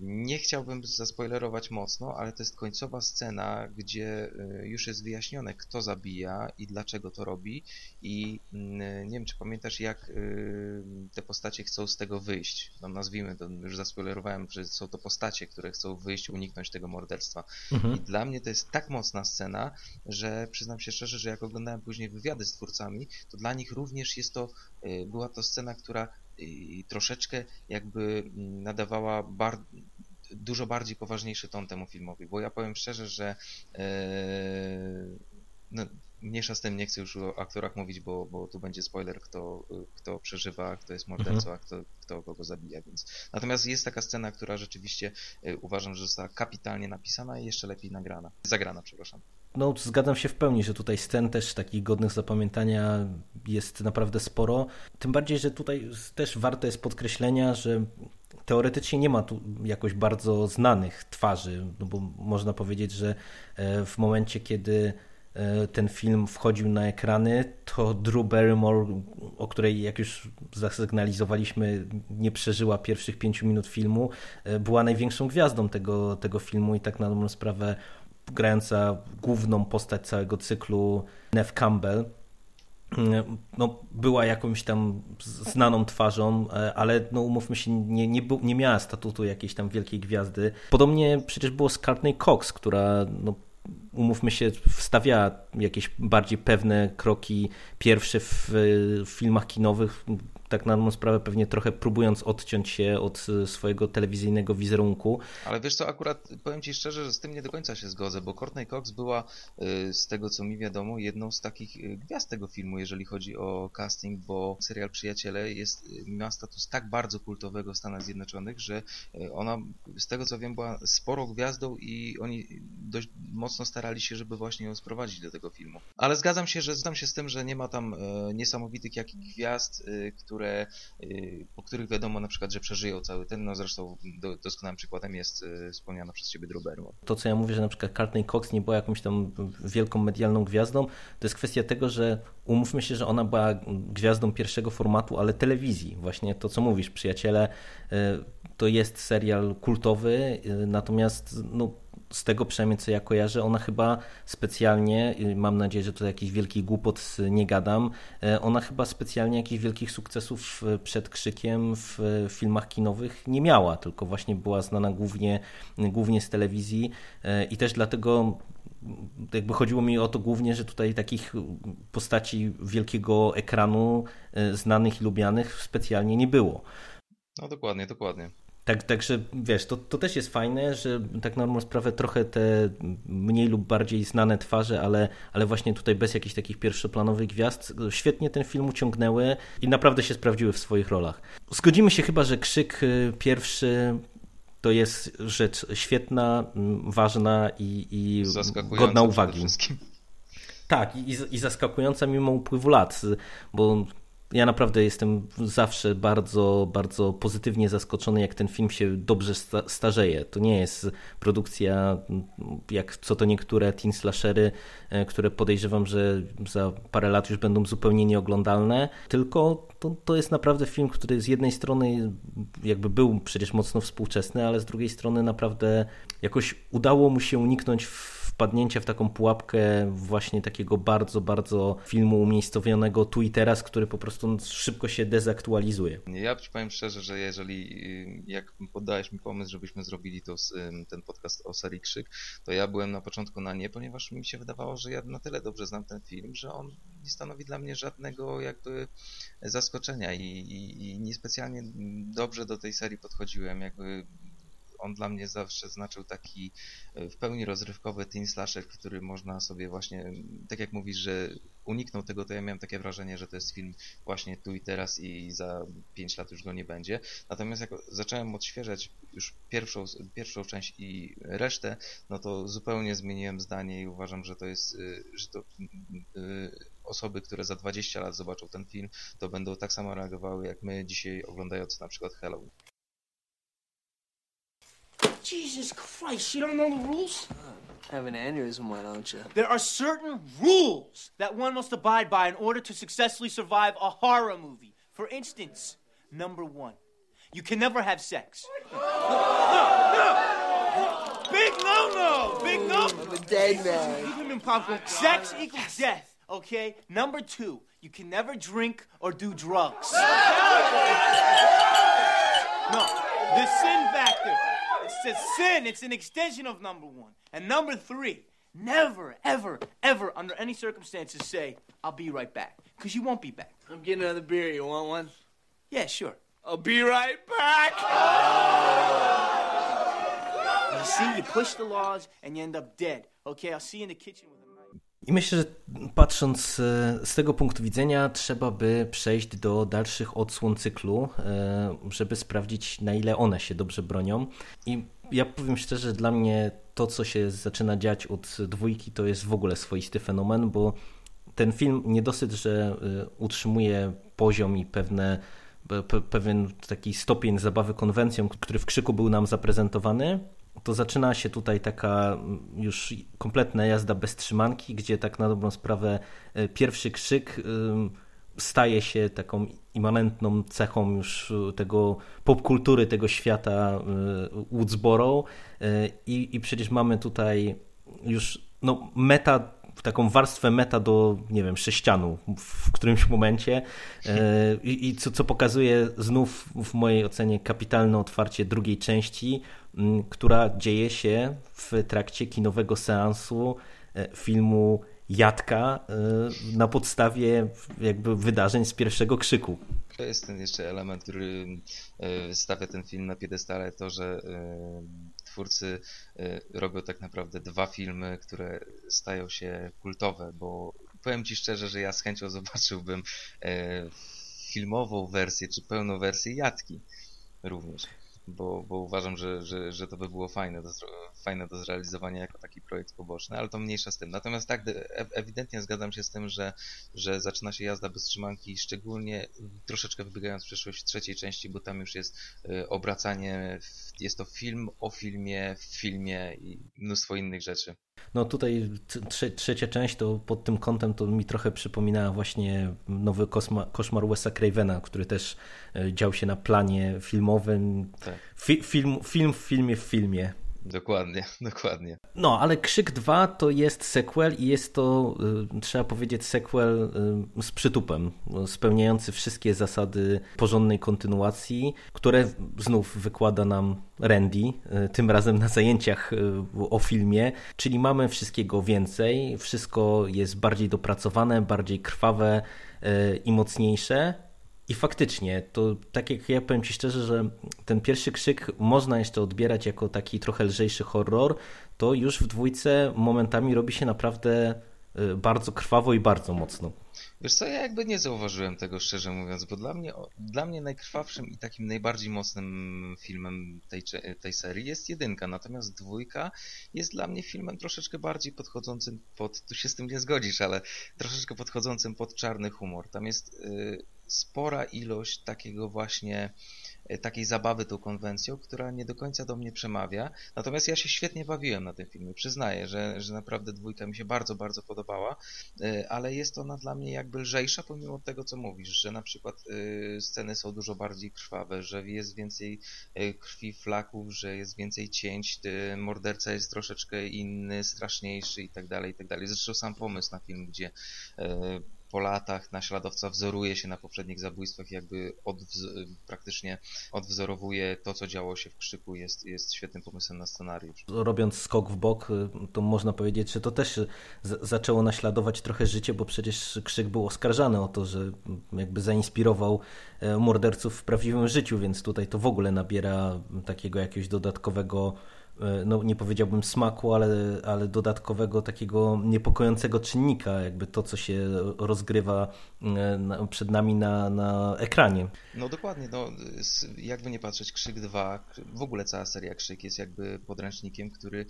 nie chciałbym zaspoilerować mocno, ale to jest końcowa scena, gdzie y, już jest wyjaśnione, kto zabija i dlaczego to robi. I mm, nie wiem, czy pamiętasz, jak y, te postacie chcą z tego wyjść. No, nazwijmy to, już zaspoilerowałem, że są to postacie, które chcą wyjść, uniknąć tego morderstwa. Mhm. I dla mnie to jest tak mocna scena, że przyznam się szczerze, że jak oglądałem później wywiady z twórcami, to dla nich również jest to, y, była to scena, która i troszeczkę jakby nadawała bar dużo bardziej poważniejszy ton temu filmowi, bo ja powiem szczerze, że e, no, mniejsza z tym, nie chcę już o aktorach mówić, bo, bo tu będzie spoiler, kto, kto przeżywa, kto jest mordercą, a kto, kto kogo zabija, więc... Natomiast jest taka scena, która rzeczywiście y, uważam, że została kapitalnie napisana i jeszcze lepiej nagrana. Zagrana, przepraszam.
No, zgadzam się w pełni, że tutaj scen też takich godnych zapamiętania jest naprawdę sporo. Tym bardziej, że tutaj też warto jest podkreślenia, że teoretycznie nie ma tu jakoś bardzo znanych twarzy, no bo można powiedzieć, że e, w momencie, kiedy e, ten film wchodził na ekrany, to Drew Barrymore, o której jak już zasygnalizowaliśmy, nie przeżyła pierwszych pięciu minut filmu, e, była największą gwiazdą tego, tego filmu i tak na dobrą sprawę grająca główną postać całego cyklu Nev Campbell no, była jakąś tam znaną twarzą, e, ale no, umówmy się, nie, nie, nie miała statutu jakiejś tam wielkiej gwiazdy. Podobnie przecież było z Courtney Cox, która no, umówmy się, wstawiała jakieś bardziej pewne kroki pierwsze w, w filmach kinowych, tak na sprawę pewnie trochę próbując odciąć się od e, swojego telewizyjnego wizerunku.
Ale wiesz co, akurat powiem Ci szczerze, że z tym nie do końca się zgodzę, bo Courtney Cox była e, z tego co mi wiadomo jedną z takich e, gwiazd tego filmu, jeżeli chodzi o casting, bo serial Przyjaciele jest, ma status tak bardzo kultowego w Stanach Zjednoczonych, że ona z tego co wiem była sporą gwiazdą i oni dość mocno starali się, żeby właśnie ją sprowadzić do tego filmu. Ale zgadzam się, że zgadzam się z tym, że nie ma tam niesamowitych jakich gwiazd, które które, y, po których wiadomo na przykład, że przeżyją cały ten, no zresztą do, doskonałym przykładem jest y, wspomniana przez Ciebie Drew Barrymore.
To co ja mówię, że na przykład Courtney Cox nie była jakąś tam wielką medialną gwiazdą, to jest kwestia tego, że umówmy się, że ona była gwiazdą pierwszego formatu, ale telewizji. Właśnie to co mówisz, przyjaciele, y, to jest serial kultowy, natomiast no, z tego przynajmniej co ja kojarzę, ona chyba specjalnie, mam nadzieję, że to jakiś wielki głupot nie gadam, e, ona chyba specjalnie jakichś wielkich sukcesów e, przed krzykiem w filmach kinowych nie miała, tylko właśnie była znana głównie, głównie z telewizji e, i też dlatego jakby chodziło mi o to głównie, że tutaj takich postaci wielkiego ekranu znanych i lubianych specjalnie nie było.
No dokładnie, dokładnie.
Tak, także wiesz, to, to też jest fajne, że tak na sprawę trochę te mniej lub bardziej znane twarze, ale, ale właśnie tutaj bez jakichś takich pierwszoplanowych gwiazd świetnie ten film uciągnęły i naprawdę się sprawdziły w swoich rolach. Zgodzimy się chyba, że krzyk y, pierwszy to jest rzecz świetna, ważna i, i godna uwagi. Tak, i, i zaskakująca mimo upływu lat, bo ja naprawdę jestem zawsze bardzo, bardzo pozytywnie zaskoczony, jak ten film się dobrze starzeje. To nie jest produkcja, jak co to niektóre teen slashery, e, które podejrzewam, że za parę lat już będą zupełnie nieoglądalne, tylko to, to jest naprawdę film, który z jednej strony jakby był przecież mocno współczesny, ale z drugiej strony naprawdę jakoś udało mu się uniknąć w wpadnięcia w taką pułapkę właśnie takiego bardzo, bardzo filmu umiejscowionego tu i teraz, który po prostu szybko się dezaktualizuje.
Ja powiem szczerze, że jeżeli y, jak poddałeś mi pomysł, żebyśmy zrobili to, ten podcast o serii Krzyk, to ja byłem na początku na nie, ponieważ mi się wydawało, że ja na tyle dobrze znam ten film, że on nie stanowi dla mnie żadnego jakby zaskoczenia i, i, i niespecjalnie dobrze do tej serii podchodziłem, jakby on dla mnie zawsze znaczył taki e, w pełni rozrywkowy teen slasher, który można sobie właśnie, tak jak mówisz, że uniknął tego, to ja miałem takie wrażenie, że to jest film właśnie tu i teraz i za 5 lat już go nie będzie. Natomiast jak zacząłem odświeżać już pierwszą, pierwszą część i resztę, no to zupełnie zmieniłem zdanie i uważam, że to jest, e, że to e, osoby, które za 20 lat zobaczą ten film, to będą tak samo reagowały jak my dzisiaj oglądając na przykład Halloween.
Jesus Christ, you don't know the rules?
Have an aneurysm, why don't you?
There are certain rules that one must abide by in order to successfully survive a horror movie. For instance, number one, you can never have sex. No, no. Big no no! Big no!
I'm a dead man.
Keep him in popcorn. Sex equals death, okay? Number two, you can never drink or do drugs. No, the sin factor. It's a sin. It's an extension of number one. And number three, never, ever, ever, under any circumstances, say, I'll be right back. Because you won't be back.
I'm getting another beer. You want one?
Yeah, sure.
I'll be right back.
You see, you push the laws and you end up dead. Okay, I'll see you in the kitchen with.
I myślę, że patrząc e, z tego punktu widzenia, trzeba by przejść do dalszych odsłon cyklu, e, żeby sprawdzić, na ile one się dobrze bronią. I ja powiem szczerze, dla mnie to, co się zaczyna dziać od dwójki, to jest w ogóle swoisty fenomen, bo ten film nie dosyć, że e, utrzymuje poziom i pewne, pe, pewien taki stopień zabawy konwencją, który w krzyku był nam zaprezentowany, to zaczyna się tutaj taka już kompletna jazda bez trzymanki, gdzie tak na dobrą sprawę e, pierwszy krzyk staje się taką immanentną cechą już tego popkultury, tego świata e, Woodsboro. E, I, i przecież mamy tutaj już no, meta taką warstwę meta do, nie wiem, sześcianu w którymś momencie. I, i co, co pokazuje znów w mojej ocenie kapitalne otwarcie drugiej części, która dzieje się w trakcie kinowego seansu e, filmu Jadka e, na podstawie jakby wydarzeń z pierwszego krzyku.
To jest ten jeszcze element, który e, stawia ten film na piedestale, to, że twórcy robią tak naprawdę dwa filmy, które stają się kultowe, bo powiem Ci szczerze, że ja z chęcią zobaczyłbym filmową wersję, czy pełną wersję Jadki również bo, bo uważam, że, że, że to by było fajne do, fajne do zrealizowania jako taki projekt poboczny, ale to mniejsza z tym. Natomiast tak, ewidentnie zgadzam się z tym, że, że zaczyna się jazda bez trzymanki, szczególnie troszeczkę wybiegając w przyszłość trzeciej części, bo tam już jest y, obracanie, jest to film o filmie, w filmie i mnóstwo innych rzeczy.
No tutaj trze trzecia część to pod tym kątem to mi trochę przypomina właśnie nowy koszmar Wesa Cravena, który też e, dział się na planie filmowym. Tak. Fi film, film w filmie w filmie.
Dokładnie, dokładnie.
No, ale Krzyk 2 to jest sequel i jest to, y, trzeba powiedzieć, sequel y, z przytupem, spełniający wszystkie zasady porządnej kontynuacji, które znów wykłada nam Randy, y, tym razem na zajęciach o filmie, czyli mamy wszystkiego więcej, wszystko jest bardziej dopracowane, bardziej krwawe i mocniejsze, i faktycznie, to tak jak ja powiem Ci szczerze, że ten pierwszy krzyk można jeszcze odbierać jako taki trochę lżejszy horror, to już w dwójce momentami robi się naprawdę y, bardzo krwawo i bardzo mocno.
Wiesz co, ja jakby nie zauważyłem tego szczerze mówiąc, bo dla mnie, dla mnie najkrwawszym i takim najbardziej mocnym filmem tej, tej serii jest jedynka, natomiast dwójka jest dla mnie filmem troszeczkę bardziej podchodzącym pod, tu się z tym nie zgodzisz, ale troszeczkę podchodzącym pod czarny humor. Tam jest yy, spora ilość takiego właśnie e, takiej zabawy tą konwencją, która nie do końca do mnie przemawia. Natomiast ja się świetnie bawiłem na tym filmie. Przyznaję, że, że naprawdę dwójka mi się bardzo, bardzo podobała, e, ale jest ona dla mnie jakby lżejsza pomimo tego, co mówisz, że na przykład e, sceny są dużo bardziej krwawe, że jest więcej krwi, flaków, że jest więcej cięć, morderca jest troszeczkę inny, straszniejszy i tak dalej, i tak dalej. Zresztą sam pomysł na film, gdzie po latach naśladowca wzoruje się na poprzednich zabójstwach jakby odwz praktycznie odwzorowuje to, co działo się w Krzyku, jest, jest świetnym pomysłem na scenariusz.
Robiąc skok w bok, to można powiedzieć, że to też zaczęło naśladować trochę życie, bo przecież Krzyk był oskarżany o to, że jakby zainspirował e, morderców w prawdziwym życiu, więc tutaj to w ogóle nabiera takiego jakiegoś dodatkowego no nie powiedziałbym smaku, ale, ale dodatkowego takiego niepokojącego czynnika, jakby to, co się rozgrywa e, przed nami na, na ekranie.
No dokładnie, no, jakby nie patrzeć, Krzyk 2, w ogóle cała seria Krzyk jest jakby podręcznikiem, który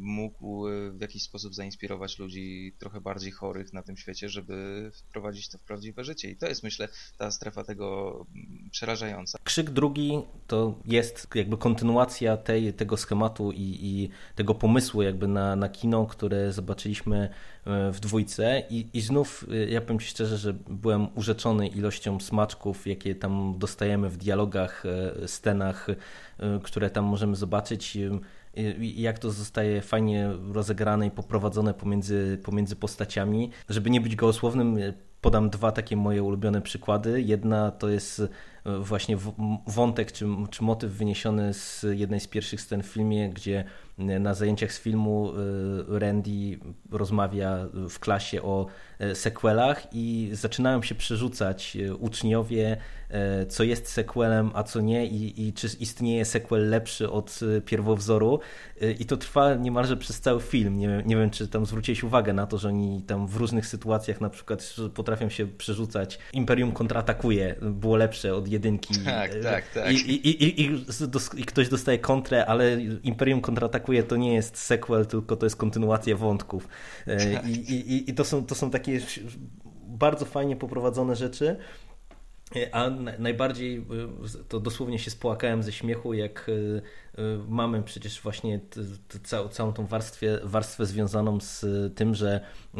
mógł e, w jakiś sposób zainspirować ludzi trochę bardziej chorych na tym świecie, żeby wprowadzić to w prawdziwe życie i to jest myślę ta strefa tego przerażająca.
Krzyk drugi to jest jakby kontynuacja tej, tego schematu tematu i, i tego pomysłu jakby na, na kino, które zobaczyliśmy e, w dwójce I, i znów e, ja powiem Ci szczerze, że byłem urzeczony ilością smaczków, jakie tam dostajemy w dialogach, e, scenach, które tam możemy zobaczyć jak to zostaje fajnie rozegrane i poprowadzone pomiędzy, pomiędzy postaciami. Żeby nie być gołosłownym, podam dwa takie moje ulubione przykłady. Jedna to jest właśnie wątek czy, czy motyw wyniesiony z jednej z pierwszych scen w filmie, gdzie na zajęciach z filmu Randy rozmawia w klasie o sequelach i zaczynają się przerzucać uczniowie, co jest sequelem, a co nie i, i czy istnieje sequel lepszy od pierwowzoru i to trwa niemalże przez cały film. Nie, nie wiem, czy tam zwróciłeś uwagę na to, że oni tam w różnych sytuacjach na przykład potrafią się przerzucać. Imperium kontratakuje, było lepsze od jedynki.
Tak, tak, tak.
I, i, i, i, i ktoś dostaje kontrę, ale Imperium kontratakuje to nie jest sequel, tylko to jest kontynuacja wątków. Tak. I, i, i to, są, to są takie bardzo fajnie poprowadzone rzeczy. A najbardziej to dosłownie się spłakałem ze śmiechu, jak mamy przecież właśnie całą, tą warstwę, warstwę związaną z tym, że y,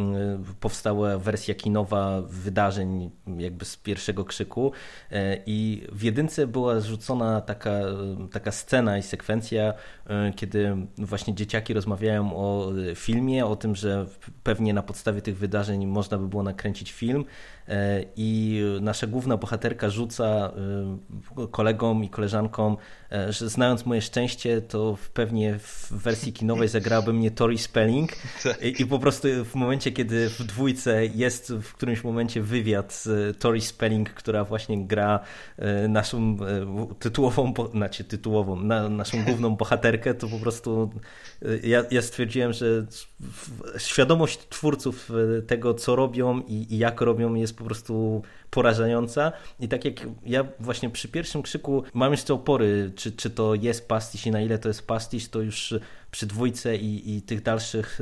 powstała wersja kinowa wydarzeń jakby z pierwszego krzyku y, i w jedynce była zrzucona taka, taka scena i sekwencja, kiedy właśnie dzieciaki rozmawiają o filmie, o tym, że pewnie na podstawie tych wydarzeń można by było nakręcić film i nasza główna bohaterka rzuca kolegom i koleżankom, że znając moje szczęście szczęście, to pewnie w wersji kinowej zagrałaby mnie Tori Spelling tak. I, I, po prostu w momencie, kiedy w dwójce jest w którymś momencie wywiad z Tori Spelling, która właśnie gra e, naszą e, tytułową, znaczy tytułową, na, naszą główną bohaterkę, to po prostu e, ja, ja stwierdziłem, że świadomość twórców tego, co robią i, i jak robią jest po prostu porażająca i tak jak ja właśnie przy pierwszym krzyku mam jeszcze opory, czy, czy to jest pastisz i na ile to jest pastisz, to już przy dwójce i, i tych dalszych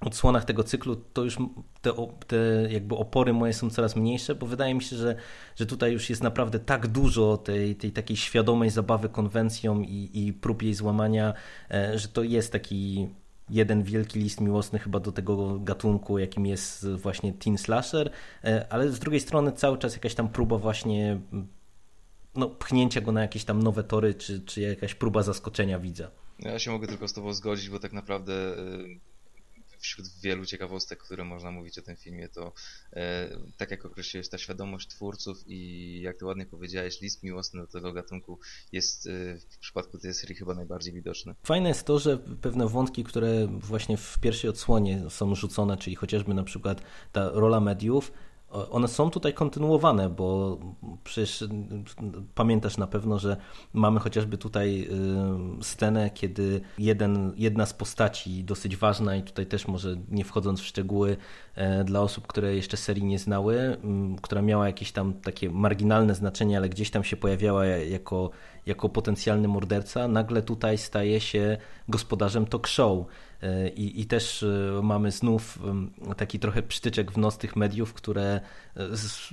odsłonach tego cyklu, to już te, te jakby opory moje są coraz mniejsze, bo wydaje mi się, że, że tutaj już jest naprawdę tak dużo tej, tej takiej świadomej zabawy konwencją i, i prób jej złamania, e, że to jest taki jeden wielki list miłosny chyba do tego gatunku, jakim jest właśnie teen slasher, e, ale z drugiej strony cały czas jakaś tam próba właśnie no, pchnięcia go na jakieś tam nowe tory, czy, czy jakaś próba zaskoczenia widza.
Ja się mogę tylko z Tobą zgodzić, bo tak naprawdę e, wśród wielu ciekawostek, które można mówić o tym filmie, to e, tak jak określiłeś, ta świadomość twórców i jak to ładnie powiedziałeś, list miłosny do tego gatunku jest e, w przypadku tej serii chyba najbardziej widoczny.
Fajne jest to, że pewne wątki, które właśnie w pierwszej odsłonie są rzucone, czyli chociażby na przykład ta rola mediów, one są tutaj kontynuowane, bo przecież pamiętasz na pewno, że mamy chociażby tutaj y, scenę, kiedy jeden, jedna z postaci dosyć ważna i tutaj też może nie wchodząc w szczegóły e, dla osób, które jeszcze serii nie znały, która miała jakieś tam takie marginalne znaczenie, ale gdzieś tam się pojawiała jako, jako potencjalny morderca, nagle tutaj staje się gospodarzem talk show i, I też e, mamy znów taki trochę przytyczek w nos tych mediów, które e,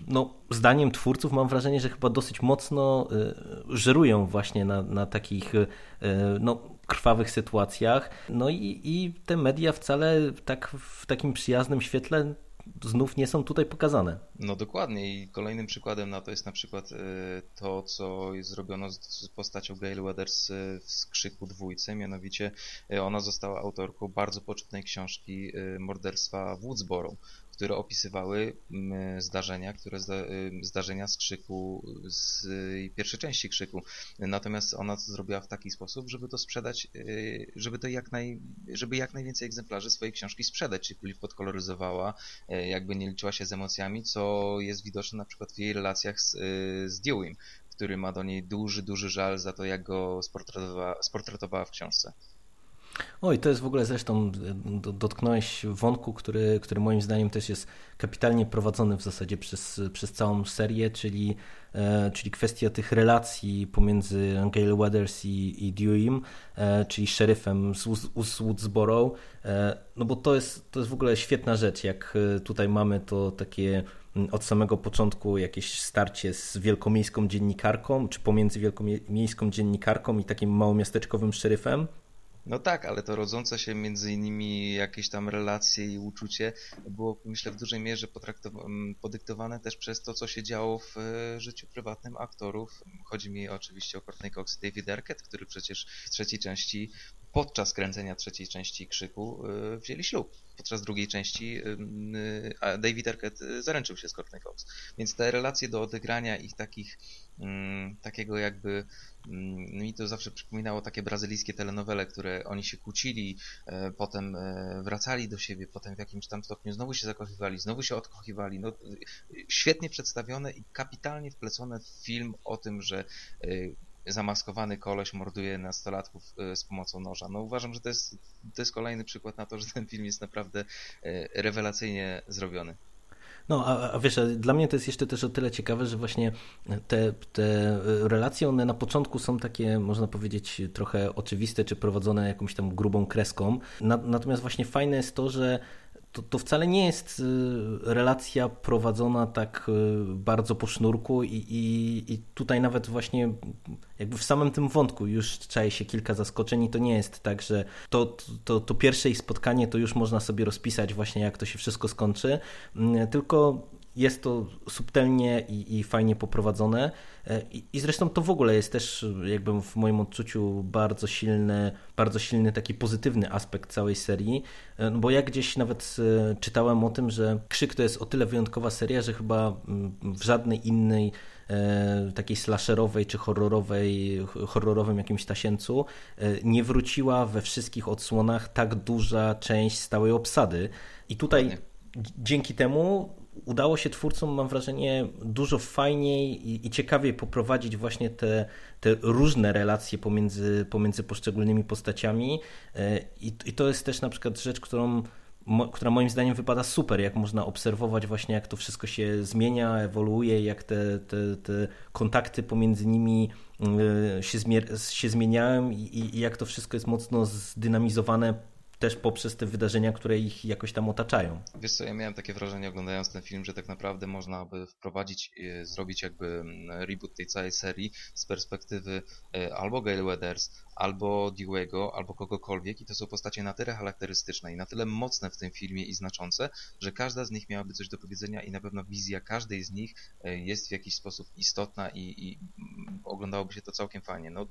no, zdaniem twórców mam wrażenie, że chyba dosyć mocno e, żerują właśnie na, na takich no, krwawych sytuacjach. No i, i te media wcale tak w takim przyjaznym świetle znów nie są tutaj pokazane.
No dokładnie i kolejnym przykładem na to jest na przykład e, to, co zrobiono z postacią Gail Weathers e, w Skrzyku dwójce, mianowicie e, ona została autorką bardzo poczytnej książki morderstwa w Woodsboro które opisywały mm, zdarzenia, które y, zdarzenia z krzyku, z pierwszej części krzyku. Natomiast ona to zrobiła w taki sposób, żeby to sprzedać, y, żeby to jak, naj, żeby jak najwięcej egzemplarzy swojej książki sprzedać, czyli podkoloryzowała, y, jakby nie liczyła się z emocjami, co jest widoczne na przykład w jej relacjach z, z Deweyem, który ma do niej duży, duży żal za to, jak go sportretowała, sportretowała w książce.
Oj, to jest w ogóle zresztą, dotknąłeś wątku, który, który moim zdaniem też jest kapitalnie prowadzony w zasadzie przez, przez całą serię, czyli, e, czyli kwestia tych relacji pomiędzy Gail Weathers i, i e, czyli szeryfem z, z Woodsboro, e, no bo to jest, to jest w ogóle świetna rzecz, jak e, tutaj mamy to takie od samego początku jakieś starcie z wielkomiejską dziennikarką, czy pomiędzy wielkomiejską dziennikarką i takim małomiasteczkowym szeryfem,
no tak, ale to rodzące się między innymi jakieś tam relacje i uczucie było myślę w dużej mierze podyktowane też przez to, co się działo w e, życiu prywatnym aktorów. Chodzi mi oczywiście o Courtney Cox i David Arquette, który przecież w trzeciej części podczas kręcenia trzeciej części Krzyku y, wzięli ślub. Podczas drugiej części y, y, David Arquette zaręczył się z Courtney Cox. Więc te relacje do odegrania ich takich, takiego jakby mi to zawsze przypominało takie brazylijskie telenowele, które oni się kłócili, potem wracali do siebie, potem w jakimś tam stopniu znowu się zakochiwali, znowu się odkochiwali. No, świetnie przedstawione i kapitalnie wplecone w film o tym, że zamaskowany koleś morduje nastolatków e, z pomocą noża. No uważam, że to jest, to jest kolejny przykład na to, że ten film jest naprawdę e, rewelacyjnie zrobiony.
No, a, a wiesz, dla mnie to jest jeszcze też o tyle ciekawe, że właśnie te, te relacje, one na początku są takie, można powiedzieć, trochę oczywiste, czy prowadzone jakąś tam grubą kreską. Na, natomiast właśnie fajne jest to, że to, to wcale nie jest y, relacja prowadzona tak y, bardzo po sznurku i, i, i tutaj nawet właśnie jakby w samym tym wątku już czaje się kilka zaskoczeń i to nie jest tak, że to, to, to pierwsze ich spotkanie to już można sobie rozpisać właśnie jak to się wszystko skończy, mm, tylko jest to subtelnie i, i fajnie poprowadzone. E, I, I, zresztą to w ogóle jest też, jakby w moim odczuciu, bardzo silny, bardzo silny taki pozytywny aspekt całej serii. E, no bo ja gdzieś nawet e, czytałem o tym, że Krzyk to jest o tyle wyjątkowa seria, że chyba w żadnej innej takiej slasherowej czy horrorowej, horrorowym jakimś tasiemcu nie wróciła we wszystkich odsłonach tak duża część stałej obsady. I tutaj dzięki temu udało się twórcom, mam wrażenie, dużo fajniej i, i ciekawiej poprowadzić właśnie te, te różne relacje pomiędzy, pomiędzy poszczególnymi postaciami. E, I, I to jest też na przykład rzecz, którą która moim zdaniem wypada super, jak można obserwować właśnie jak to wszystko się zmienia, ewoluuje, jak te, te, te kontakty pomiędzy nimi e, się, się zmieniają i, i jak to wszystko jest mocno zdynamizowane też poprzez te wydarzenia, które ich jakoś tam otaczają.
Wiesz co, ja miałem takie wrażenie oglądając ten film, że tak naprawdę można by wprowadzić, e, zrobić jakby mm, reboot tej całej serii z perspektywy e, albo Gail Weathers, albo Dewey'ego, albo kogokolwiek i to są postacie na tyle charakterystyczne i na tyle mocne w tym filmie i znaczące, że każda z nich miałaby coś do powiedzenia i na pewno wizja każdej z nich e, jest w jakiś sposób istotna i, i mm, oglądałoby się to całkiem fajnie. No,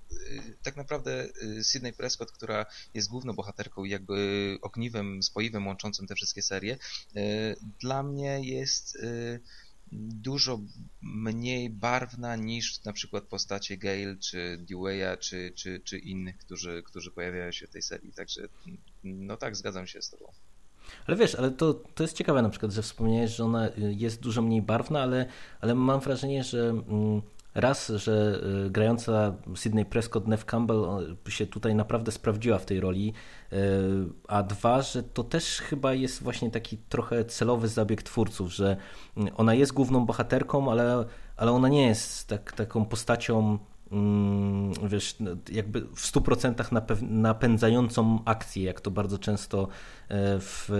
tak naprawdę Sydney Prescott, która jest główną bohaterką i jakby ogniwem, spoiwem łączącym te wszystkie serie, e, dla mnie jest e, dużo mniej barwna niż na przykład postacie Gale, czy Dewey'a, czy, czy, czy innych, którzy, którzy pojawiają się w tej serii. Także no tak, zgadzam się z tobą.
Ale wiesz, ale to, to jest ciekawe na przykład, że wspomniałeś, że ona jest dużo mniej barwna, ale, ale mam wrażenie, że mm, Raz, że y, grająca Sydney Prescott, Nev Campbell się tutaj naprawdę sprawdziła w tej roli, y, a dwa, że to też chyba jest właśnie taki trochę celowy zabieg twórców, że ona jest główną bohaterką, ale, ale ona nie jest tak, taką postacią wiesz, no, jakby w 100% napędzającą akcję, jak to bardzo często e, w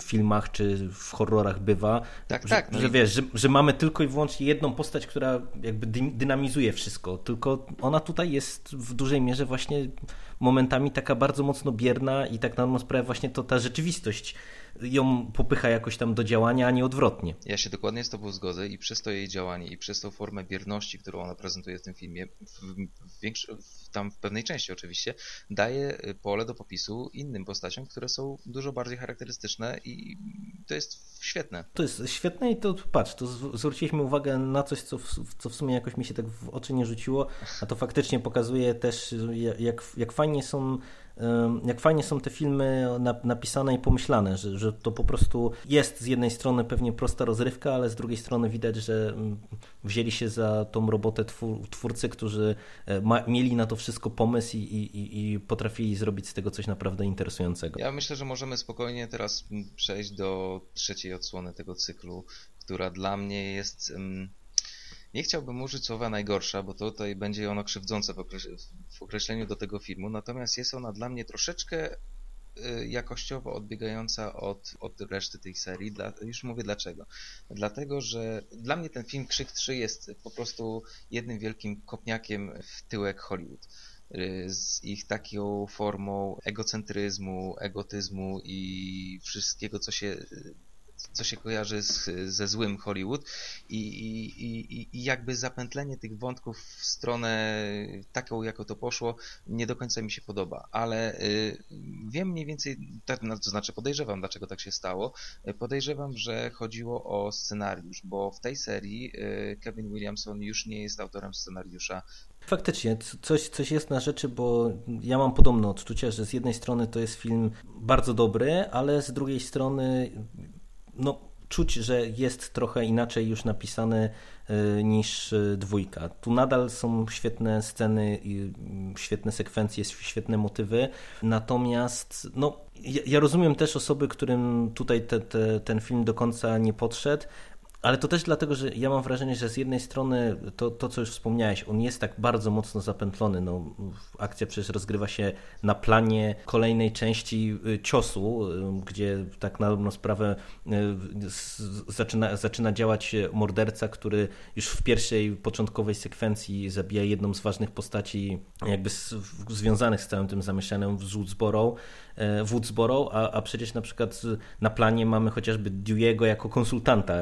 filmach czy w horrorach bywa.
Tak,
że,
tak. No
że wiesz, że, że, mamy tylko i wyłącznie jedną postać, która jakby dynamizuje wszystko, tylko ona tutaj jest w dużej mierze właśnie momentami taka bardzo mocno bierna i tak na dobrą sprawę właśnie to ta rzeczywistość ją popycha jakoś tam do działania, a nie odwrotnie.
Ja się dokładnie z Tobą zgodzę i przez to jej działanie i przez tą formę bierności, którą ona prezentuje w tym filmie, w, w większy, w, tam w pewnej części oczywiście, daje y, pole do popisu innym postaciom, które są dużo bardziej charakterystyczne i to jest świetne.
To jest świetne i to patrz, to zwróciliśmy uwagę na coś, co w, co w sumie jakoś mi się tak w oczy nie rzuciło, a to faktycznie pokazuje też, jak, jak fajnie są jak fajnie są te filmy napisane i pomyślane, że, że to po prostu jest z jednej strony pewnie prosta rozrywka, ale z drugiej strony widać, że wzięli się za tą robotę twórcy, którzy e, mieli na to wszystko pomysł i, i, i potrafili zrobić z tego coś naprawdę interesującego.
Ja myślę, że możemy spokojnie teraz przejść do trzeciej odsłony tego cyklu, która dla mnie jest... Um nie chciałbym użyć słowa najgorsza, bo to tutaj będzie ono krzywdzące w określeniu do tego filmu, natomiast jest ona dla mnie troszeczkę y, jakościowo odbiegająca od, od reszty tej serii. Dla, już mówię dlaczego. Dlatego, że dla mnie ten film Krzyk 3 jest po prostu jednym wielkim kopniakiem w tyłek Hollywood y, z ich taką formą egocentryzmu, egotyzmu i wszystkiego, co się co się kojarzy z, ze złym Hollywood i, i, i, jakby zapętlenie tych wątków w stronę taką, jako to poszło, nie do końca mi się podoba, ale y, wiem mniej więcej, tak, no, to znaczy podejrzewam, dlaczego tak się stało. Podejrzewam, że chodziło o scenariusz, bo w tej serii y, Kevin Williamson już nie jest autorem scenariusza.
Faktycznie, coś, coś jest na rzeczy, bo ja mam podobne odczucie, że z jednej strony to jest film bardzo dobry, ale z drugiej strony no, czuć, że jest trochę inaczej już napisany niż y, dwójka. Tu nadal są świetne sceny, mm, świetne sekwencje, świetne motywy, natomiast no, ja, ja rozumiem też osoby, którym tutaj te, te, ten film do końca nie podszedł, ale to też dlatego, że ja mam wrażenie, że z jednej strony to, to co już wspomniałeś, on jest tak bardzo mocno zapętlony. No, akcja przecież rozgrywa się na planie kolejnej części y, ciosu, y, gdzie tak na dobrą sprawę y, zaczyna, zaczyna działać morderca, który już w pierwszej, początkowej sekwencji zabija jedną z ważnych postaci jakby z, związanych z całym tym zamieszanym w Woodsboro, Woodsboro a, a przecież na przykład na planie mamy chociażby Dewey'ego jako konsultanta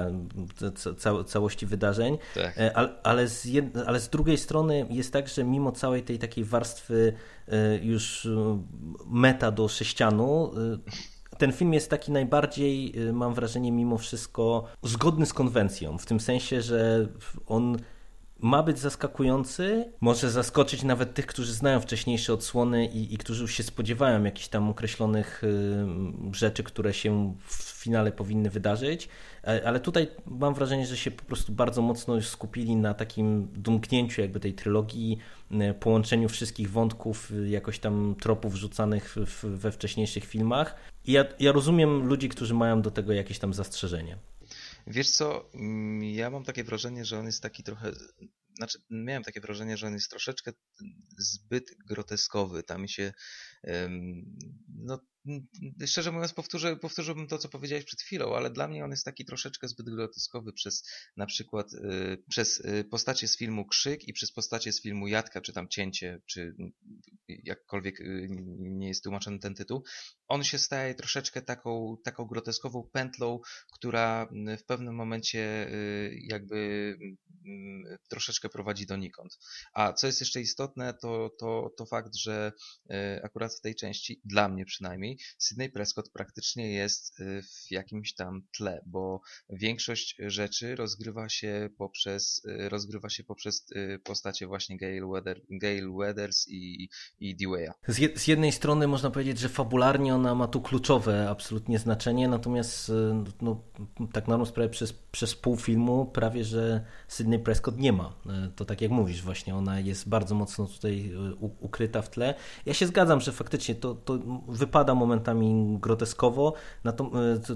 ca całości wydarzeń, tak. E, ale, ale, z ale z drugiej strony jest tak, że mimo całej tej takiej warstwy e, już e, meta do sześcianu, ten film jest taki najbardziej, mam wrażenie, mimo wszystko zgodny z konwencją, w tym sensie, że on ma być zaskakujący, może zaskoczyć nawet tych, którzy znają wcześniejsze odsłony i, i którzy już się spodziewają jakichś tam określonych rzeczy, które się w finale powinny wydarzyć, e, ale tutaj mam wrażenie, że się po prostu bardzo mocno już skupili na takim domknięciu jakby tej trylogii, y, połączeniu wszystkich wątków, y, jakoś tam tropów rzucanych we wcześniejszych filmach. I ja, ja rozumiem ludzi, którzy mają do tego jakieś tam zastrzeżenie.
Wiesz co, mm, ja mam takie wrażenie, że on jest taki trochę znaczy miałem takie wrażenie, że on jest troszeczkę zbyt groteskowy. Tam się no szczerze mówiąc, powtórzę, powtórzyłbym to, co powiedziałeś przed chwilą, ale dla mnie on jest taki troszeczkę zbyt groteskowy przez na przykład y, przez y, postacie z filmu Krzyk i przez postacie z filmu Jadka, czy tam Cięcie, czy jakkolwiek y, nie jest tłumaczony ten tytuł. On się staje troszeczkę taką, taką groteskową pętlą, która w pewnym momencie jakby troszeczkę prowadzi donikąd. A co jest jeszcze istotne, to, to, to fakt, że akurat w tej części, dla mnie przynajmniej, Sydney Prescott praktycznie jest y, w jakimś tam tle, bo większość rzeczy rozgrywa się poprzez, y, rozgrywa się poprzez postacie właśnie Gail, Weather, Gail Weathers i, i Dewey'a.
Z, z jednej strony można powiedzieć, że fabularnie ona ma tu kluczowe absolutnie znaczenie, natomiast no, tak na sprawę przez, przez pół filmu prawie, że Sydney Prescott nie ma. To tak jak mówisz właśnie, ona jest bardzo mocno tutaj ukryta w tle. Ja się zgadzam, że faktycznie to, to wypada momentami groteskowo. No to,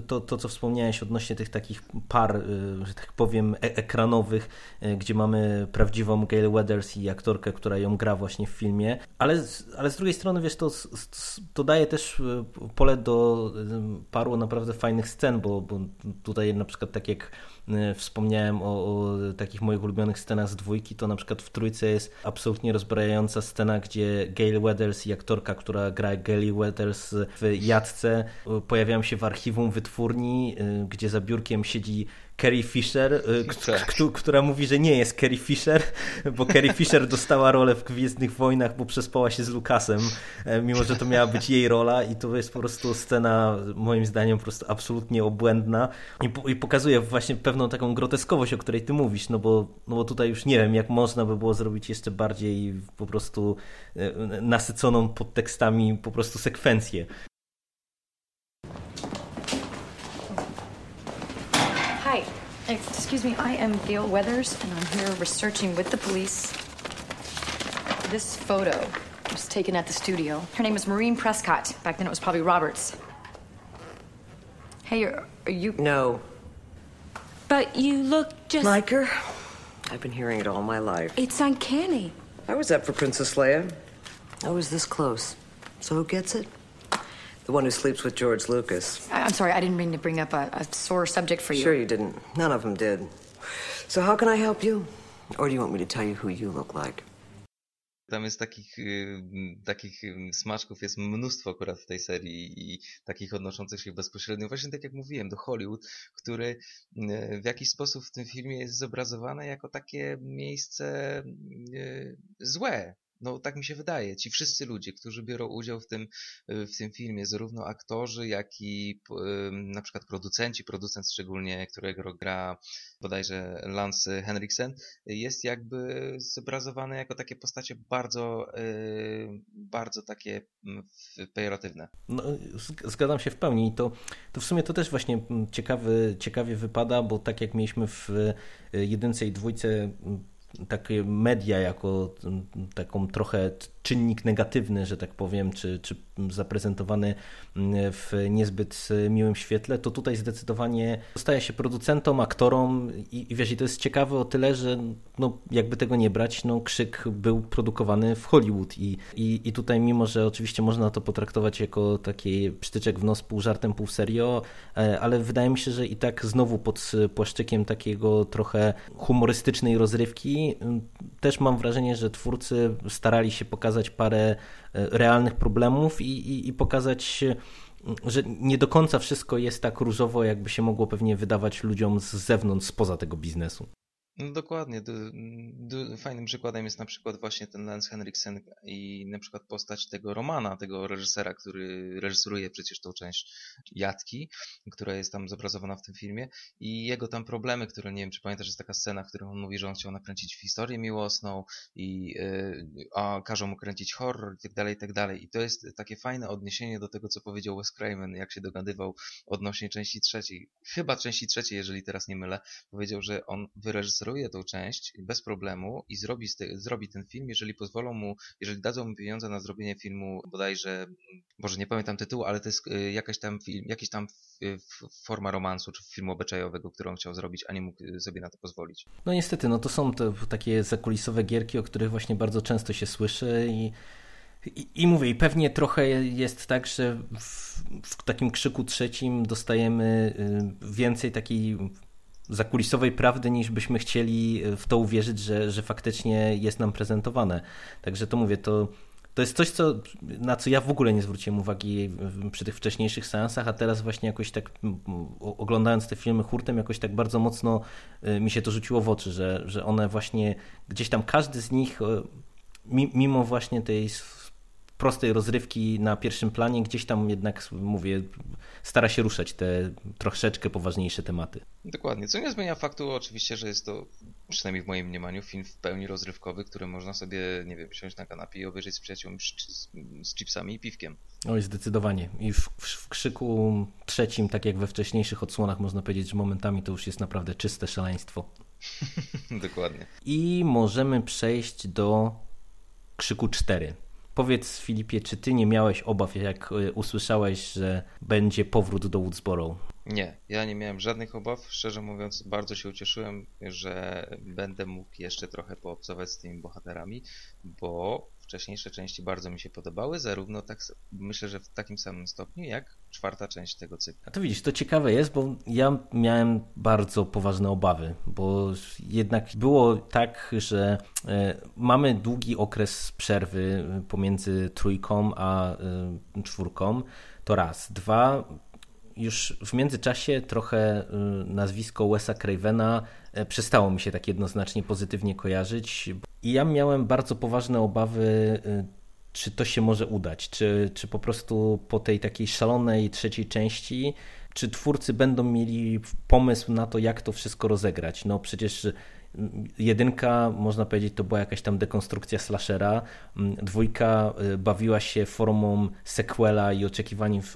to, to, co wspomniałeś odnośnie tych takich par, że tak powiem, e ekranowych, gdzie mamy prawdziwą Gail Weathers i aktorkę, która ją gra właśnie w filmie, ale, ale z drugiej strony, wiesz, to, to daje też pole do paru naprawdę fajnych scen, bo, bo tutaj na przykład tak jak E, wspomniałem o, o, takich moich ulubionych scenach z dwójki, to na przykład w trójce jest absolutnie rozbrajająca scena, gdzie Gail Weathers i aktorka, która gra Gail Weathers w Jadce, e, pojawiają się w archiwum wytwórni, e, gdzie za biurkiem siedzi Carrie Fisher, y, tak. która mówi, że nie jest Carrie Fisher, bo Carrie Fisher dostała rolę w Gwiezdnych Wojnach, bo przespała się z Lucasem, e, mimo że to miała być jej rola i to jest po prostu scena moim zdaniem po prostu absolutnie obłędna i, i pokazuje właśnie pewną taką groteskowość, o której ty mówisz, no bo, no bo tutaj już nie wiem, jak można by było zrobić jeszcze bardziej po prostu e, nasyconą podtekstami po prostu sekwencję.
Excuse me, I am Gail Weathers, and I'm here researching with the police. This photo was taken at the studio. Her name is Maureen Prescott. Back then it was probably Roberts. Hey, are, are you.
No.
But you look just.
Like her? I've been hearing it all my life.
It's uncanny.
I was up for Princess Leia. I was this close. So who gets it? The one who sleeps with George Lucas.
I- am sorry, I didn't mean to bring up a, a sore subject for you.
Sure you didn't. None of them did. So how can I help you? Or do you want me to tell you who you look like?
tam jest takich, y, takich y, smaczków, jest mnóstwo akurat w tej serii i takich odnoszących się bezpośrednio, właśnie tak jak mówiłem, do Hollywood, który y, w jakiś sposób w tym filmie jest zobrazowane jako takie miejsce złe, no tak mi się wydaje. Ci wszyscy ludzie, którzy biorą udział w tym, y, w tym filmie, zarówno aktorzy, jak i na przykład producenci, producent szczególnie, którego gra bodajże Lance Henriksen, jest jakby zobrazowany jako takie postacie bardzo, y, bardzo takie pejoratywne.
No, zgadzam się w pełni i to, to w sumie to też właśnie ciekawy, ciekawie wypada, bo tak jak mieliśmy w y, jedynce i dwójce takie media jako taką trochę czynnik negatywny, że tak powiem, czy, czy zaprezentowany w niezbyt miłym świetle, to tutaj zdecydowanie staje się producentom, aktorom i, i wiesz, i to jest ciekawe o tyle, że no, jakby tego nie brać, no, Krzyk był produkowany w Hollywood i, i, i tutaj mimo, że oczywiście można to potraktować jako taki przytyczek w nos pół żartem, pół serio, e, ale wydaje mi się, że i tak znowu pod płaszczykiem takiego trochę humorystycznej rozrywki też mam wrażenie, że twórcy starali się pokazać parę e, realnych problemów i, i, i pokazać że nie do końca wszystko jest tak różowo, jakby się mogło pewnie wydawać ludziom z zewnątrz, spoza tego biznesu.
No dokładnie. Do, do, fajnym przykładem jest na przykład właśnie ten Lance Henriksen i na przykład postać tego Romana, tego reżysera, który reżyseruje przecież tą część Jatki, która jest tam zobrazowana w tym filmie i jego tam problemy, które nie wiem, czy pamiętasz, jest taka scena, w której on mówi, że on chciał nakręcić historię miłosną i yy, a każą mu kręcić horror i tak dalej, i tak dalej. I to jest takie fajne odniesienie do tego, co powiedział Wes Craven, jak się dogadywał odnośnie części trzeciej. Chyba części trzeciej, jeżeli teraz nie mylę, powiedział, że on wyreżyserował zreżyseruje tą część bez problemu i zrobi, zrobi ten film, jeżeli pozwolą mu, jeżeli dadzą mu pieniądze na zrobienie filmu bodajże, może nie pamiętam tytułu, ale to jest y, jakaś tam film, jakaś tam forma romansu czy filmu obyczajowego, którą chciał zrobić, a nie mógł y, sobie na to pozwolić.
No niestety, no to są te takie zakulisowe gierki, o których właśnie bardzo często się słyszy i i, I, mówię, i pewnie trochę jest tak, że w, w, takim krzyku trzecim dostajemy y, więcej takiej zakulisowej prawdy, niż byśmy chcieli w to uwierzyć, że, że faktycznie jest nam prezentowane. Także to mówię, to, to jest coś, co, na co ja w ogóle nie zwróciłem uwagi przy tych wcześniejszych seansach, a teraz właśnie jakoś tak oglądając te filmy hurtem, jakoś tak bardzo mocno y, mi się to rzuciło w oczy, że, że one właśnie gdzieś tam każdy z nich, mimo właśnie tej prostej rozrywki na pierwszym planie, gdzieś tam jednak, mówię, stara się ruszać te troszeczkę poważniejsze tematy.
Dokładnie, co nie zmienia faktu oczywiście, że jest to, przynajmniej w moim mniemaniu, film w pełni rozrywkowy, który można sobie, nie wiem, siąść na kanapie i obejrzeć z przyjaciółmi z, z chipsami i piwkiem.
Oj, zdecydowanie. I w, w, w, krzyku trzecim, tak jak we wcześniejszych odsłonach, można powiedzieć, że momentami to już jest naprawdę czyste szaleństwo.
Dokładnie.
I możemy przejść do krzyku 4. Powiedz Filipie, czy ty nie miałeś obaw, jak e, usłyszałeś, że będzie powrót do Woodsboro?
Nie, ja nie miałem żadnych obaw. Szczerze mówiąc, bardzo się ucieszyłem, że będę mógł jeszcze trochę poobcować z tymi bohaterami, bo wcześniejsze części bardzo mi się podobały, zarówno tak, myślę, że w takim samym stopniu, jak czwarta część tego cyklu.
To widzisz, to ciekawe jest, bo ja miałem bardzo poważne obawy, bo jednak było tak, że e, mamy długi okres przerwy pomiędzy trójką a e, czwórką, to raz. Dwa, już w międzyczasie trochę y, nazwisko Wesa Cravena e, przestało mi się tak jednoznacznie pozytywnie kojarzyć i ja miałem bardzo poważne obawy, y, czy to się może udać, czy, czy po prostu po tej takiej szalonej trzeciej części, czy twórcy będą mieli pomysł na to, jak to wszystko rozegrać. No przecież Jedynka, można powiedzieć, to była jakaś tam dekonstrukcja slashera. Mm, dwójka y, bawiła się formą sequela i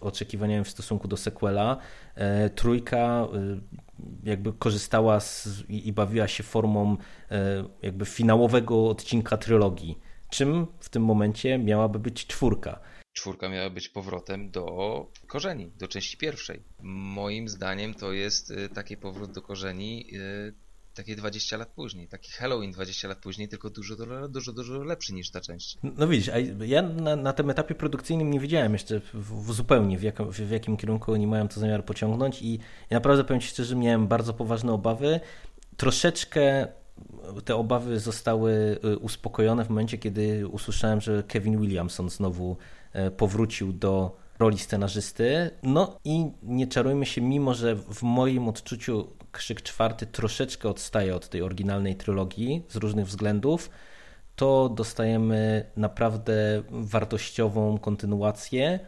oczekiwaniami w stosunku do sequela. E, trójka y, jakby korzystała z, i bawiła się formą e, jakby finałowego odcinka trylogii. Czym w tym momencie miałaby być czwórka?
Czwórka miała być powrotem do korzeni, do części pierwszej. Moim zdaniem to jest y, taki powrót do korzeni takie 20 lat później, taki Halloween 20 lat później, tylko dużo, dużo, dużo lepszy niż ta część.
No widzisz, a ja na, na tym etapie produkcyjnym nie wiedziałem jeszcze w, w zupełnie w, jak, w, w, jakim kierunku oni mają to zamiar pociągnąć i, i naprawdę powiem Ci szczerze, miałem bardzo poważne obawy. Troszeczkę te obawy zostały uspokojone w momencie, kiedy usłyszałem, że Kevin Williamson znowu powrócił do roli scenarzysty. No i nie czarujmy się, mimo że w moim odczuciu Krzyk Czwarty troszeczkę odstaje od tej oryginalnej trylogii z różnych względów, to dostajemy naprawdę wartościową kontynuację,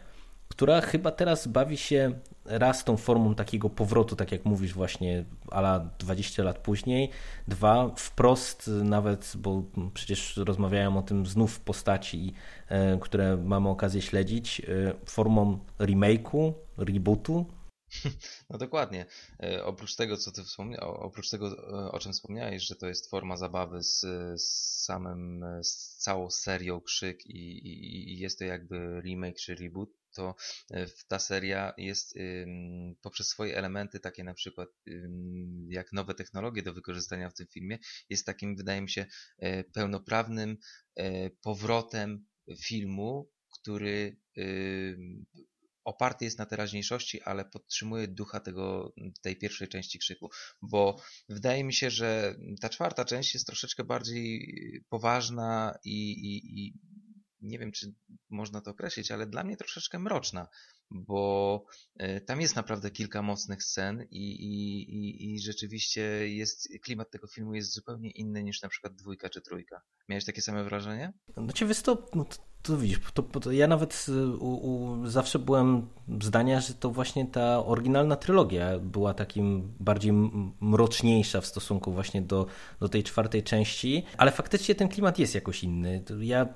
która chyba teraz bawi się raz tą formą takiego powrotu, tak jak mówisz właśnie, ala 20 lat później, dwa wprost nawet, bo przecież rozmawiałem o tym znów w postaci, e, które mamy okazję śledzić, e, formą remake'u, rebootu,
no dokładnie. E, oprócz tego, co ty wspomniałeś, oprócz tego, o czym wspomniałeś, że to jest forma zabawy z, z samym, z całą serią Krzyk i, i, i jest to jakby remake czy reboot, to e, ta seria jest poprzez swoje elementy, takie na przykład jak nowe technologie do wykorzystania w tym filmie, jest takim, wydaje mi się, e, pełnoprawnym e, powrotem filmu, który oparty jest na teraźniejszości, ale podtrzymuje ducha tego, tej pierwszej części krzyku, bo wydaje mi się, że ta czwarta część jest troszeczkę bardziej poważna i, i, i nie wiem, czy można to określić, ale dla mnie troszeczkę mroczna, bo e, tam jest naprawdę kilka mocnych scen i, i, i, i rzeczywiście jest, klimat tego filmu jest zupełnie inny niż na przykład dwójka czy trójka. Miałeś takie same wrażenie?
Znaczy, wiesz to, no to, to widzisz, to, to ja nawet y, u, u, zawsze byłem zdania, że to właśnie ta oryginalna trylogia była takim bardziej mroczniejsza w stosunku właśnie do, do tej czwartej części, ale faktycznie ten klimat jest jakoś inny. Ja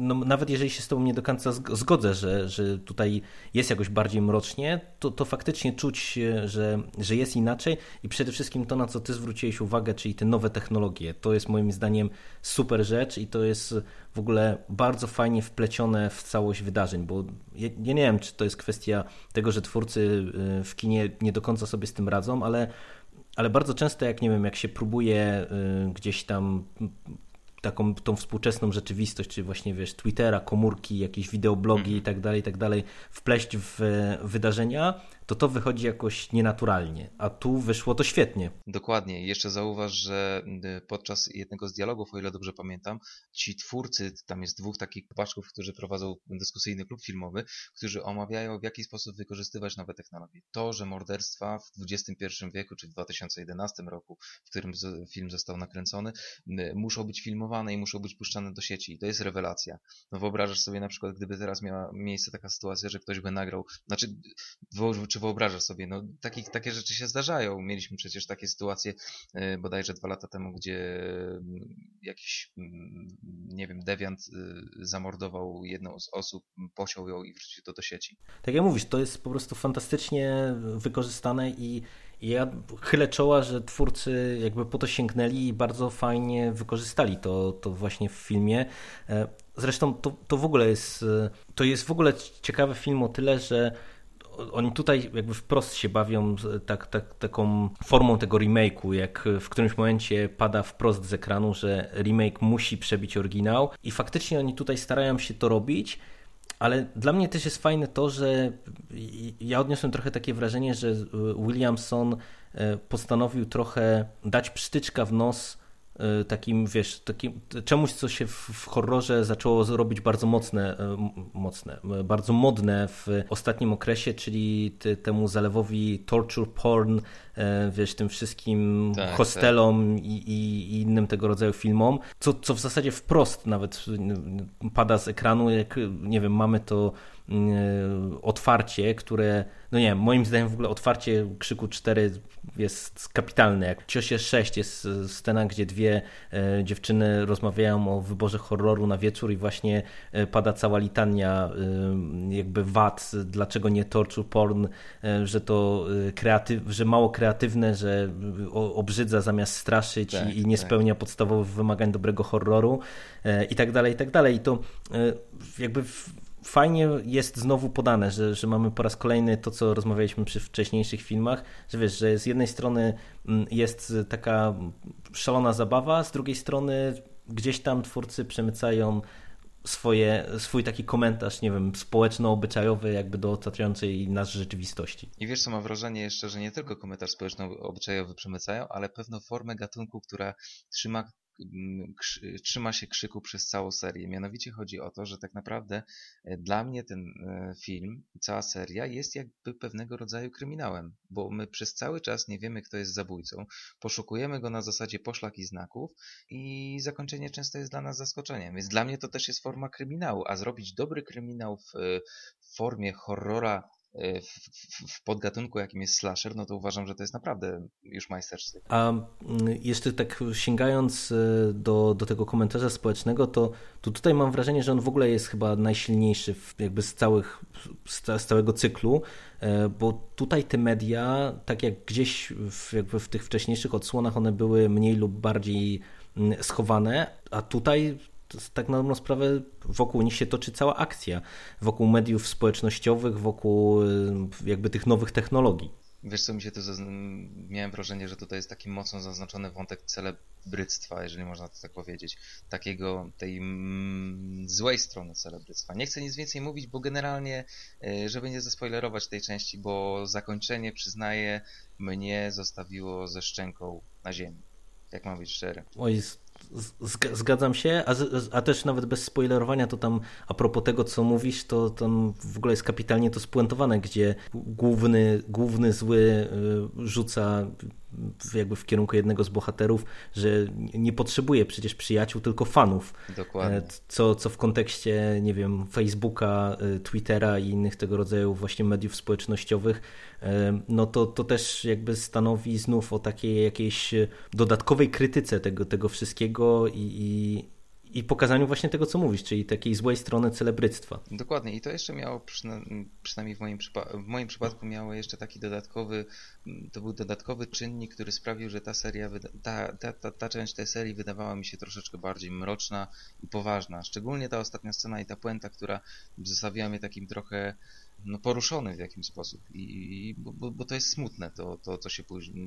no, nawet jeżeli się z tobą nie do końca zgodzę, że, że tutaj jest jakoś bardziej mrocznie, to, to faktycznie czuć, że, że jest inaczej i przede wszystkim to, na co ty zwróciłeś uwagę, czyli te nowe technologie, to jest moim zdaniem super rzecz i to jest w ogóle bardzo fajnie wplecione w całość wydarzeń, bo ja, ja, nie wiem, czy to jest kwestia tego, że twórcy y, w kinie nie do końca sobie z tym radzą, ale, ale bardzo często, jak nie wiem, jak się próbuje y, gdzieś tam taką tą współczesną rzeczywistość, czy właśnie wiesz, Twittera, komórki, jakieś wideoblogi mm. i tak dalej, i tak dalej, wpleść w wydarzenia, to to wychodzi jakoś nienaturalnie, a tu wyszło to świetnie.
Dokładnie. Jeszcze zauważ, że y, podczas jednego z dialogów, o ile dobrze pamiętam, ci twórcy, tam jest dwóch takich paczków, którzy prowadzą dyskusyjny klub filmowy, którzy omawiają w jaki sposób wykorzystywać nowe technologie. To, że morderstwa w XXI wieku, czy w 2011 roku, w którym film został nakręcony, muszą być filmowane i muszą być puszczane do sieci. I to jest rewelacja. No wyobrażasz sobie na przykład, gdyby teraz miała miejsce taka sytuacja, że ktoś by nagrał, znaczy, czy wyobrażasz sobie, no takich, takie rzeczy się zdarzają. Mieliśmy przecież takie sytuacje e, bodajże dwa lata temu, gdzie mm, jakiś, mm, nie wiem, dewiant y, zamordował jedną z osób, posiął ją i wrzucił to do sieci.
Tak jak mówisz, to jest po prostu fantastycznie wykorzystane i ja chylę czoła, że twórcy jakby po to sięgnęli i bardzo fajnie wykorzystali to, to właśnie w filmie. E, zresztą to, to w ogóle jest, e, to jest w ogóle ciekawy film o tyle, że oni tutaj jakby wprost się bawią tak, tak, taką formą tego remake'u, jak w którymś momencie pada wprost z ekranu, że remake musi przebić oryginał i faktycznie oni tutaj starają się to robić, ale dla mnie też jest fajne to, że ja odniosłem trochę takie wrażenie, że Williamson e, postanowił trochę dać psztyczka w nos takim, wiesz, takim, czemuś, co się w, horrorze zaczęło robić bardzo mocne, e, mocne, e, bardzo modne w ostatnim okresie, czyli ty, temu zalewowi torture porn, wiesz, tym wszystkim tak, hostelom tak. I, i, innym tego rodzaju filmom, co, co w zasadzie wprost nawet pada z ekranu, jak, nie wiem, mamy to otwarcie, które, no nie wiem, moim zdaniem w ogóle otwarcie Krzyku 4 jest kapitalny. Jak w Ciosie 6 jest scena, gdzie dwie e, dziewczyny rozmawiają o wyborze horroru na wieczór i właśnie e, pada cała litania e, jakby wad, dlaczego nie torture porn, że to kreatyw, że mało kreatywne, że obrzydza zamiast straszyć tak, i nie tak. spełnia podstawowych wymagań dobrego horroru i tak dalej, i tak dalej. I to jakby fajnie jest znowu podane, że, że mamy po raz kolejny to, co rozmawialiśmy przy wcześniejszych filmach, że wiesz, że z jednej strony mm, jest taka szalona zabawa, z drugiej strony gdzieś tam twórcy przemycają swoje, swój taki komentarz, nie wiem, społeczno-obyczajowy jakby do otaczającej nas rzeczywistości.
I wiesz co, mam wrażenie jeszcze, że nie tylko komentarz społeczno-obyczajowy przemycają, ale pewną formę gatunku, która trzyma trzyma się krzyku przez całą serię. Mianowicie chodzi o to, że tak naprawdę e, dla mnie ten e, film i cała seria jest jakby pewnego rodzaju kryminałem, bo my przez cały czas nie wiemy, kto jest zabójcą. Poszukujemy go na zasadzie poszlak i znaków i zakończenie często jest dla nas zaskoczeniem. Więc dla mnie to też jest forma kryminału, a zrobić dobry kryminał w, w formie horrora w, w, podgatunku, jakim jest slasher, no to uważam, że to jest naprawdę już majstersztyk.
A mm, jeszcze tak sięgając y, do, do tego komentarza społecznego, to, to tutaj mam wrażenie, że on w ogóle jest chyba najsilniejszy jakby z, całych, z całego cyklu, y, bo tutaj te media, tak jak gdzieś w, jakby w tych wcześniejszych odsłonach, one były mniej lub bardziej mm, schowane, a tutaj tak na dobrą sprawę wokół nich się toczy cała akcja, wokół mediów społecznościowych, wokół y, jakby tych nowych technologii.
Wiesz co, mi się to miałem wrażenie, że tutaj jest taki mocno zaznaczony wątek celebryctwa, jeżeli można to tak powiedzieć. Takiego, tej mm, złej strony celebryctwa. Nie chcę nic więcej mówić, bo generalnie, y, żeby nie zaspoilerować tej części, bo zakończenie, przyznaję, mnie zostawiło ze szczęką na ziemi. Jak mam być szczery.
Oj, Zgadzam się, a, a, też nawet bez spoilerowania, to tam a propos tego, co mówisz, to tam w ogóle jest kapitalnie to spuentowane, gdzie główny, główny zły y, rzuca jakby w kierunku jednego z bohaterów, że nie potrzebuje przecież przyjaciół, tylko fanów.
Dokładnie. E,
co, co w kontekście, nie wiem, Facebooka, y, Twittera i innych tego rodzaju właśnie mediów społecznościowych, e, no to, to też jakby stanowi znów o takiej jakiejś dodatkowej krytyce tego, tego wszystkiego i, i i pokazaniu właśnie tego, co mówisz, czyli takiej złej strony celebryctwa.
Dokładnie i to jeszcze miało, przynajmniej w moim, w moim przypadku miało jeszcze taki dodatkowy, to był dodatkowy czynnik, który sprawił, że ta seria, ta, ta, ta, ta część tej serii wydawała mi się troszeczkę bardziej mroczna i poważna. Szczególnie ta ostatnia scena i ta puenta, która zostawiła mnie takim trochę no, poruszony w jakimś sposób. I, i bo, bo, to jest smutne, to, to, co się,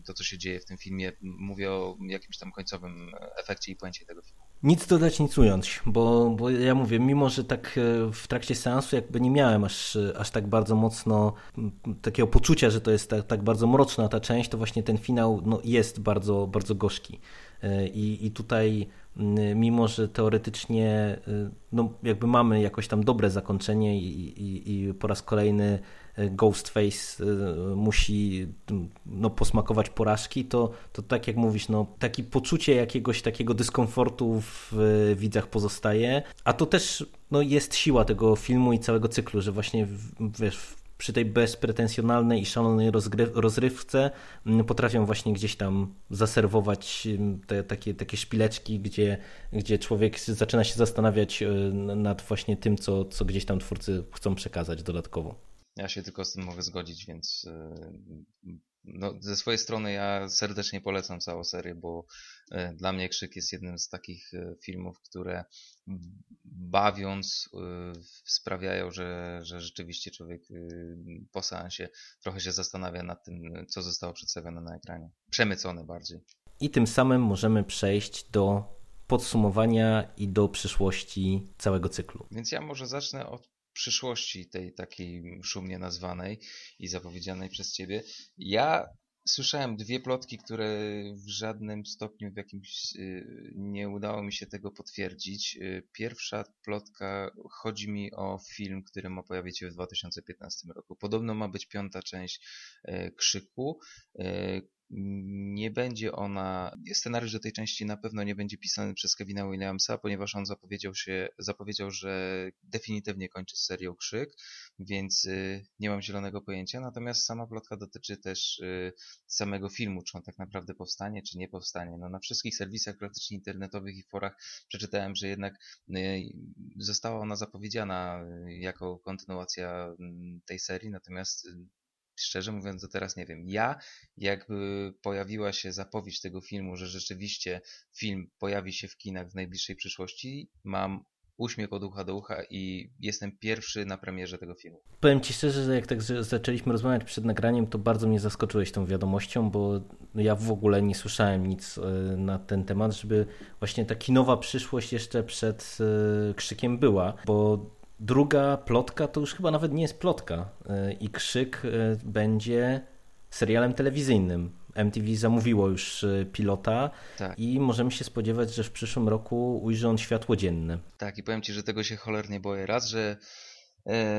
to, co się dzieje w tym filmie. Mówię o jakimś tam końcowym efekcie i puencie tego filmu.
Nic dodać, nic ująć, bo, bo ja mówię, mimo że tak e, w trakcie seansu jakby nie miałem aż, aż tak bardzo mocno takiego poczucia, że to jest tak, tak bardzo mroczna ta część, to właśnie ten finał no, jest bardzo, bardzo gorzki. E, I, I tutaj mimo że teoretycznie y, no, jakby mamy jakoś tam dobre zakończenie i, i, i po raz kolejny Ghostface y, musi no, posmakować porażki, to, to tak jak mówisz, no, takie poczucie jakiegoś takiego dyskomfortu w widzach pozostaje, a to też no, jest siła tego filmu i całego cyklu, że właśnie wiesz, przy tej bezpretensjonalnej i szalonej rozrywce mm, potrafią właśnie gdzieś tam zaserwować mm, te takie, takie szpileczki, gdzie, gdzie człowiek zaczyna się zastanawiać y, nad właśnie tym, co, co gdzieś tam twórcy chcą przekazać dodatkowo.
Ja się tylko z tym mogę zgodzić, więc y, no, ze swojej strony ja serdecznie polecam całą serię, bo e, dla mnie Krzyk jest jednym z takich e, filmów, które bawiąc sprawiają, że, że rzeczywiście człowiek po seansie trochę się zastanawia nad tym, co zostało przedstawione na ekranie. Przemycone bardziej.
I tym samym możemy przejść do podsumowania i do przyszłości całego cyklu.
Więc ja może zacznę od przyszłości tej takiej szumnie nazwanej i zapowiedzianej przez ciebie. Ja słyszałem dwie plotki, które w żadnym stopniu w jakimś y, nie udało mi się tego potwierdzić. Y, pierwsza plotka chodzi mi o film, który ma pojawić się w 2015 roku. Podobno ma być piąta część y, Krzyku, nie będzie ona, scenariusz do tej części na pewno nie będzie pisany przez Kevina Williamsa, ponieważ on zapowiedział się, zapowiedział, że definitywnie kończy serią Krzyk, więc y, nie mam zielonego pojęcia, natomiast sama plotka dotyczy też y, samego filmu, czy on tak naprawdę powstanie, czy nie powstanie. No, na wszystkich serwisach praktycznie internetowych i forach przeczytałem, że jednak y, została ona zapowiedziana jako kontynuacja mm, tej serii, natomiast szczerze mówiąc, do teraz nie wiem. Ja, jakby pojawiła się zapowiedź tego filmu, że rzeczywiście film pojawi się w kinach w najbliższej przyszłości, mam uśmiech od ucha do ucha i jestem pierwszy na premierze tego filmu.
Powiem Ci szczerze, że jak tak zaczęliśmy rozmawiać przed nagraniem, to bardzo mnie zaskoczyłeś tą wiadomością, bo ja w ogóle nie słyszałem nic e, na ten temat, żeby właśnie ta kinowa przyszłość jeszcze przed e, krzykiem była, bo druga plotka to już chyba nawet nie jest plotka e, i krzyk będzie serialem telewizyjnym. MTV zamówiło już e, pilota tak. i możemy się spodziewać, że w przyszłym roku ujrzy on światło dzienne.
Tak, i powiem Ci, że tego się cholernie boję. Raz, że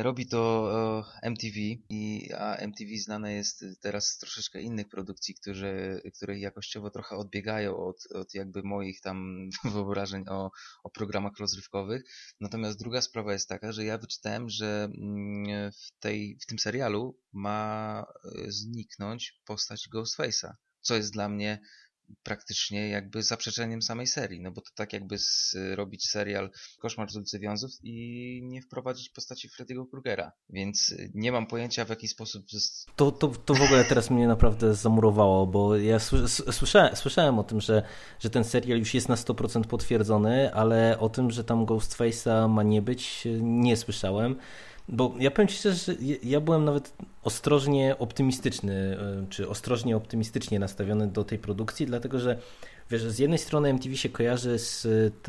robi to MTV, i, a MTV znane jest teraz z troszeczkę innych produkcji, które, które jakościowo trochę odbiegają od, od jakby moich tam wyobrażeń o, o programach rozrywkowych. Natomiast druga sprawa jest taka, że ja wyczytałem, że mm, w, tej, w tym serialu ma e, zniknąć postać Ghostface'a, co jest dla mnie praktycznie jakby zaprzeczeniem samej serii, no bo to tak jakby z, robić serial Koszmar z ulicy Wiązów i nie wprowadzić postaci Freddy'ego Krugera, więc nie mam pojęcia w jaki sposób...
To, to, to w ogóle teraz mnie naprawdę zamurowało, bo ja słyszałem, słyszałem o tym, że, że ten serial już jest na 100% potwierdzony, ale o tym, że tam Ghostface'a ma nie być, nie słyszałem. Bo ja powiem Ci szczerze, że ja byłem nawet ostrożnie optymistyczny, e, czy ostrożnie optymistycznie nastawiony do tej produkcji, dlatego że wiesz, z jednej strony MTV się kojarzy z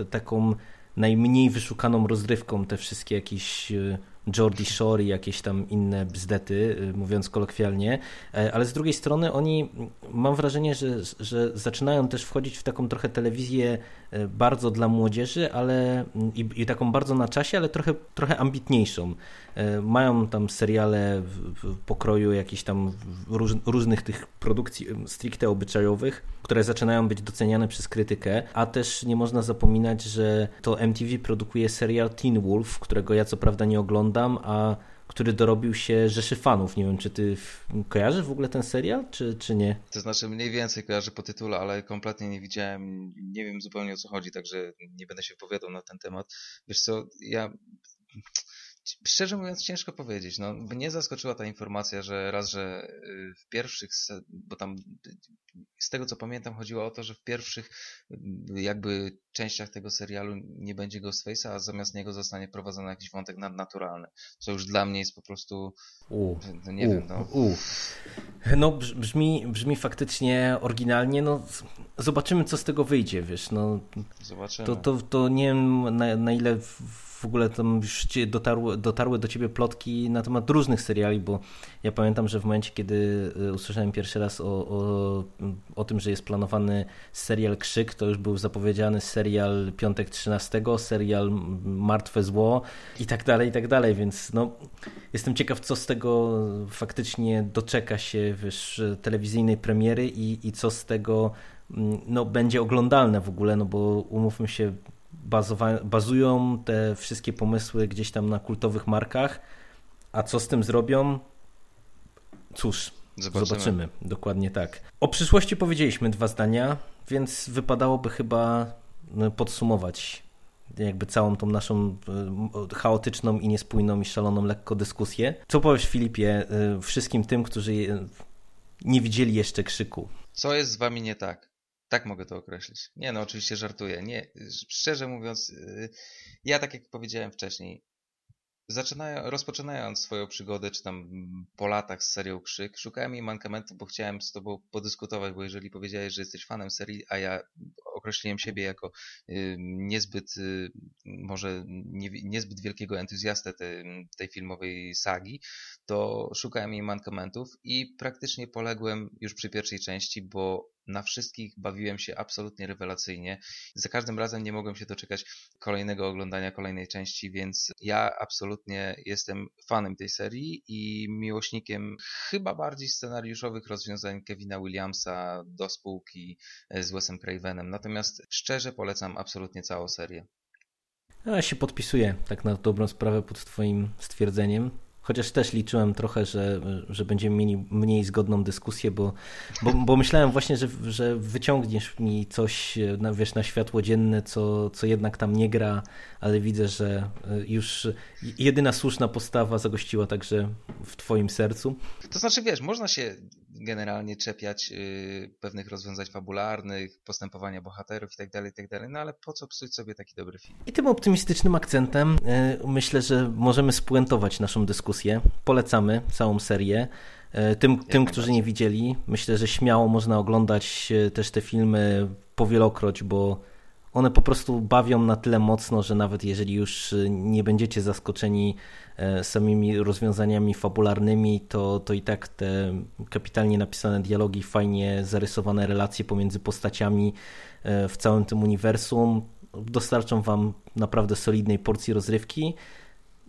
taką najmniej wyszukaną rozrywką, te wszystkie jakieś e, Jordi Shore i jakieś tam inne bzdety, mówiąc kolokwialnie, e, ale z drugiej strony oni, mam wrażenie, że, że zaczynają też wchodzić w taką trochę telewizję e, bardzo dla młodzieży, ale i, i taką bardzo na czasie, ale trochę, trochę ambitniejszą. E, mają tam seriale w, w pokroju jakichś tam róż, różnych tych produkcji stricte obyczajowych, które zaczynają być doceniane przez krytykę, a też nie można zapominać, że to MTV produkuje serial Teen Wolf, którego ja co prawda nie oglądam, a który dorobił się rzeszy fanów. Nie wiem, czy ty kojarzysz w ogóle ten serial, czy, czy nie?
To znaczy mniej więcej kojarzę po tytule, ale kompletnie nie widziałem, nie wiem zupełnie o co chodzi, także nie będę się wypowiadał na ten temat. Wiesz co, ja szczerze mówiąc ciężko powiedzieć. No, mnie zaskoczyła ta informacja, że raz, że y, w pierwszych, bo tam z tego co pamiętam chodziło o to, że w pierwszych y, jakby częściach tego serialu nie będzie Ghostface'a, a zamiast niego zostanie prowadzony jakiś wątek nadnaturalny. Co już dla mnie jest po prostu
u,
no, nie
u,
wiem, no.
U. No brzmi, brzmi faktycznie oryginalnie, no zobaczymy co z tego wyjdzie, wiesz, no.
Zobaczymy.
To, to, to nie wiem na, na ile w w ogóle tam już dotarły, dotarły do ciebie plotki na temat różnych seriali, bo ja pamiętam, że w momencie, kiedy y, usłyszałem pierwszy raz o, o, o tym, że jest planowany serial Krzyk, to już był zapowiedziany serial Piątek 13, serial Martwe Zło i tak dalej, i tak dalej, więc no, jestem ciekaw, co z tego faktycznie doczeka się wiesz, telewizyjnej premiery i, i co z tego mm, no, będzie oglądalne w ogóle, no bo umówmy się, bazują te wszystkie pomysły gdzieś tam na kultowych markach, a co z tym zrobią? Cóż, zobaczymy. zobaczymy. Dokładnie tak. O przyszłości powiedzieliśmy dwa zdania, więc wypadałoby chyba no, podsumować jakby całą tą naszą e, chaotyczną i niespójną i szaloną lekko dyskusję. Co powiesz Filipie e, wszystkim tym, którzy nie widzieli jeszcze krzyku?
Co jest z wami nie tak? Tak mogę to określić. Nie, no oczywiście żartuję. Nie, szczerze mówiąc, y, ja tak jak powiedziałem wcześniej, zaczynają, rozpoczynając swoją przygodę, czy tam po latach z serią Krzyk, szukałem jej mankamentu, bo chciałem z tobą podyskutować, bo jeżeli powiedziałeś, że jesteś fanem serii, a ja określiłem siebie jako y, niezbyt, y, może nie, niezbyt wielkiego entuzjastę te, tej filmowej sagi, to szukałem jej mankamentów i praktycznie poległem już przy pierwszej części, bo na wszystkich bawiłem się absolutnie rewelacyjnie. Za każdym razem nie mogłem się doczekać kolejnego oglądania kolejnej części, więc ja absolutnie jestem fanem tej serii i miłośnikiem chyba bardziej scenariuszowych rozwiązań Kevina Williamsa do spółki z Wesem Cravenem. Natomiast szczerze polecam absolutnie całą serię.
Ja się podpisuję tak na dobrą sprawę pod Twoim stwierdzeniem. Chociaż też liczyłem trochę, że, że będziemy mieli mniej zgodną dyskusję, bo, bo, bo myślałem właśnie, że, że wyciągniesz mi coś na, wiesz, na światło dzienne, co, co jednak tam nie gra, ale widzę, że już jedyna słuszna postawa zagościła także w twoim sercu.
To znaczy, wiesz, można się generalnie czepiać yy, pewnych rozwiązań fabularnych, postępowania bohaterów itd., tak itd., tak no ale po co psuć sobie taki dobry film?
I tym optymistycznym akcentem yy, myślę, że możemy spuentować naszą dyskusję. Polecamy całą serię. Yy, tym, tym którzy nie widzieli, myślę, że śmiało można oglądać yy, też te filmy powielokroć, bo one po prostu bawią na tyle mocno, że nawet jeżeli już yy, nie będziecie zaskoczeni E, samymi rozwiązaniami fabularnymi, to, to i tak te kapitalnie napisane dialogi, fajnie zarysowane relacje pomiędzy postaciami e, w całym tym uniwersum dostarczą wam naprawdę solidnej porcji rozrywki.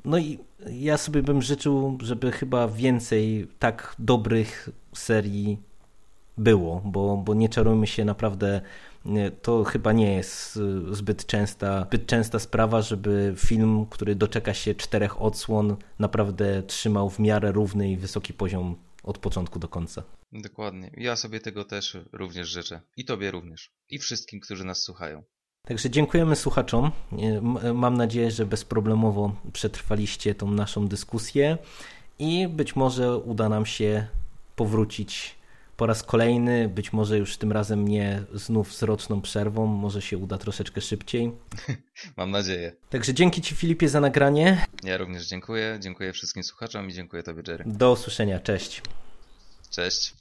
No i ja sobie bym życzył, żeby chyba więcej tak dobrych serii było, bo, bo nie czarujmy się naprawdę to chyba nie jest y, zbyt częsta, zbyt częsta sprawa, żeby film, który doczeka się czterech odsłon, naprawdę trzymał w miarę równy i wysoki poziom od początku do końca.
Dokładnie. Ja sobie tego też również życzę. I tobie również. I wszystkim, którzy nas słuchają.
Także dziękujemy słuchaczom. Mam nadzieję, że bezproblemowo przetrwaliście tą naszą dyskusję i być może uda nam się powrócić po raz kolejny, być może już tym razem nie znów z roczną przerwą, może się uda troszeczkę szybciej.
Mam nadzieję.
Także dzięki Ci Filipie za nagranie.
Ja również dziękuję, dziękuję wszystkim słuchaczom i dziękuję Tobie Jerry.
Do usłyszenia, cześć.
Cześć.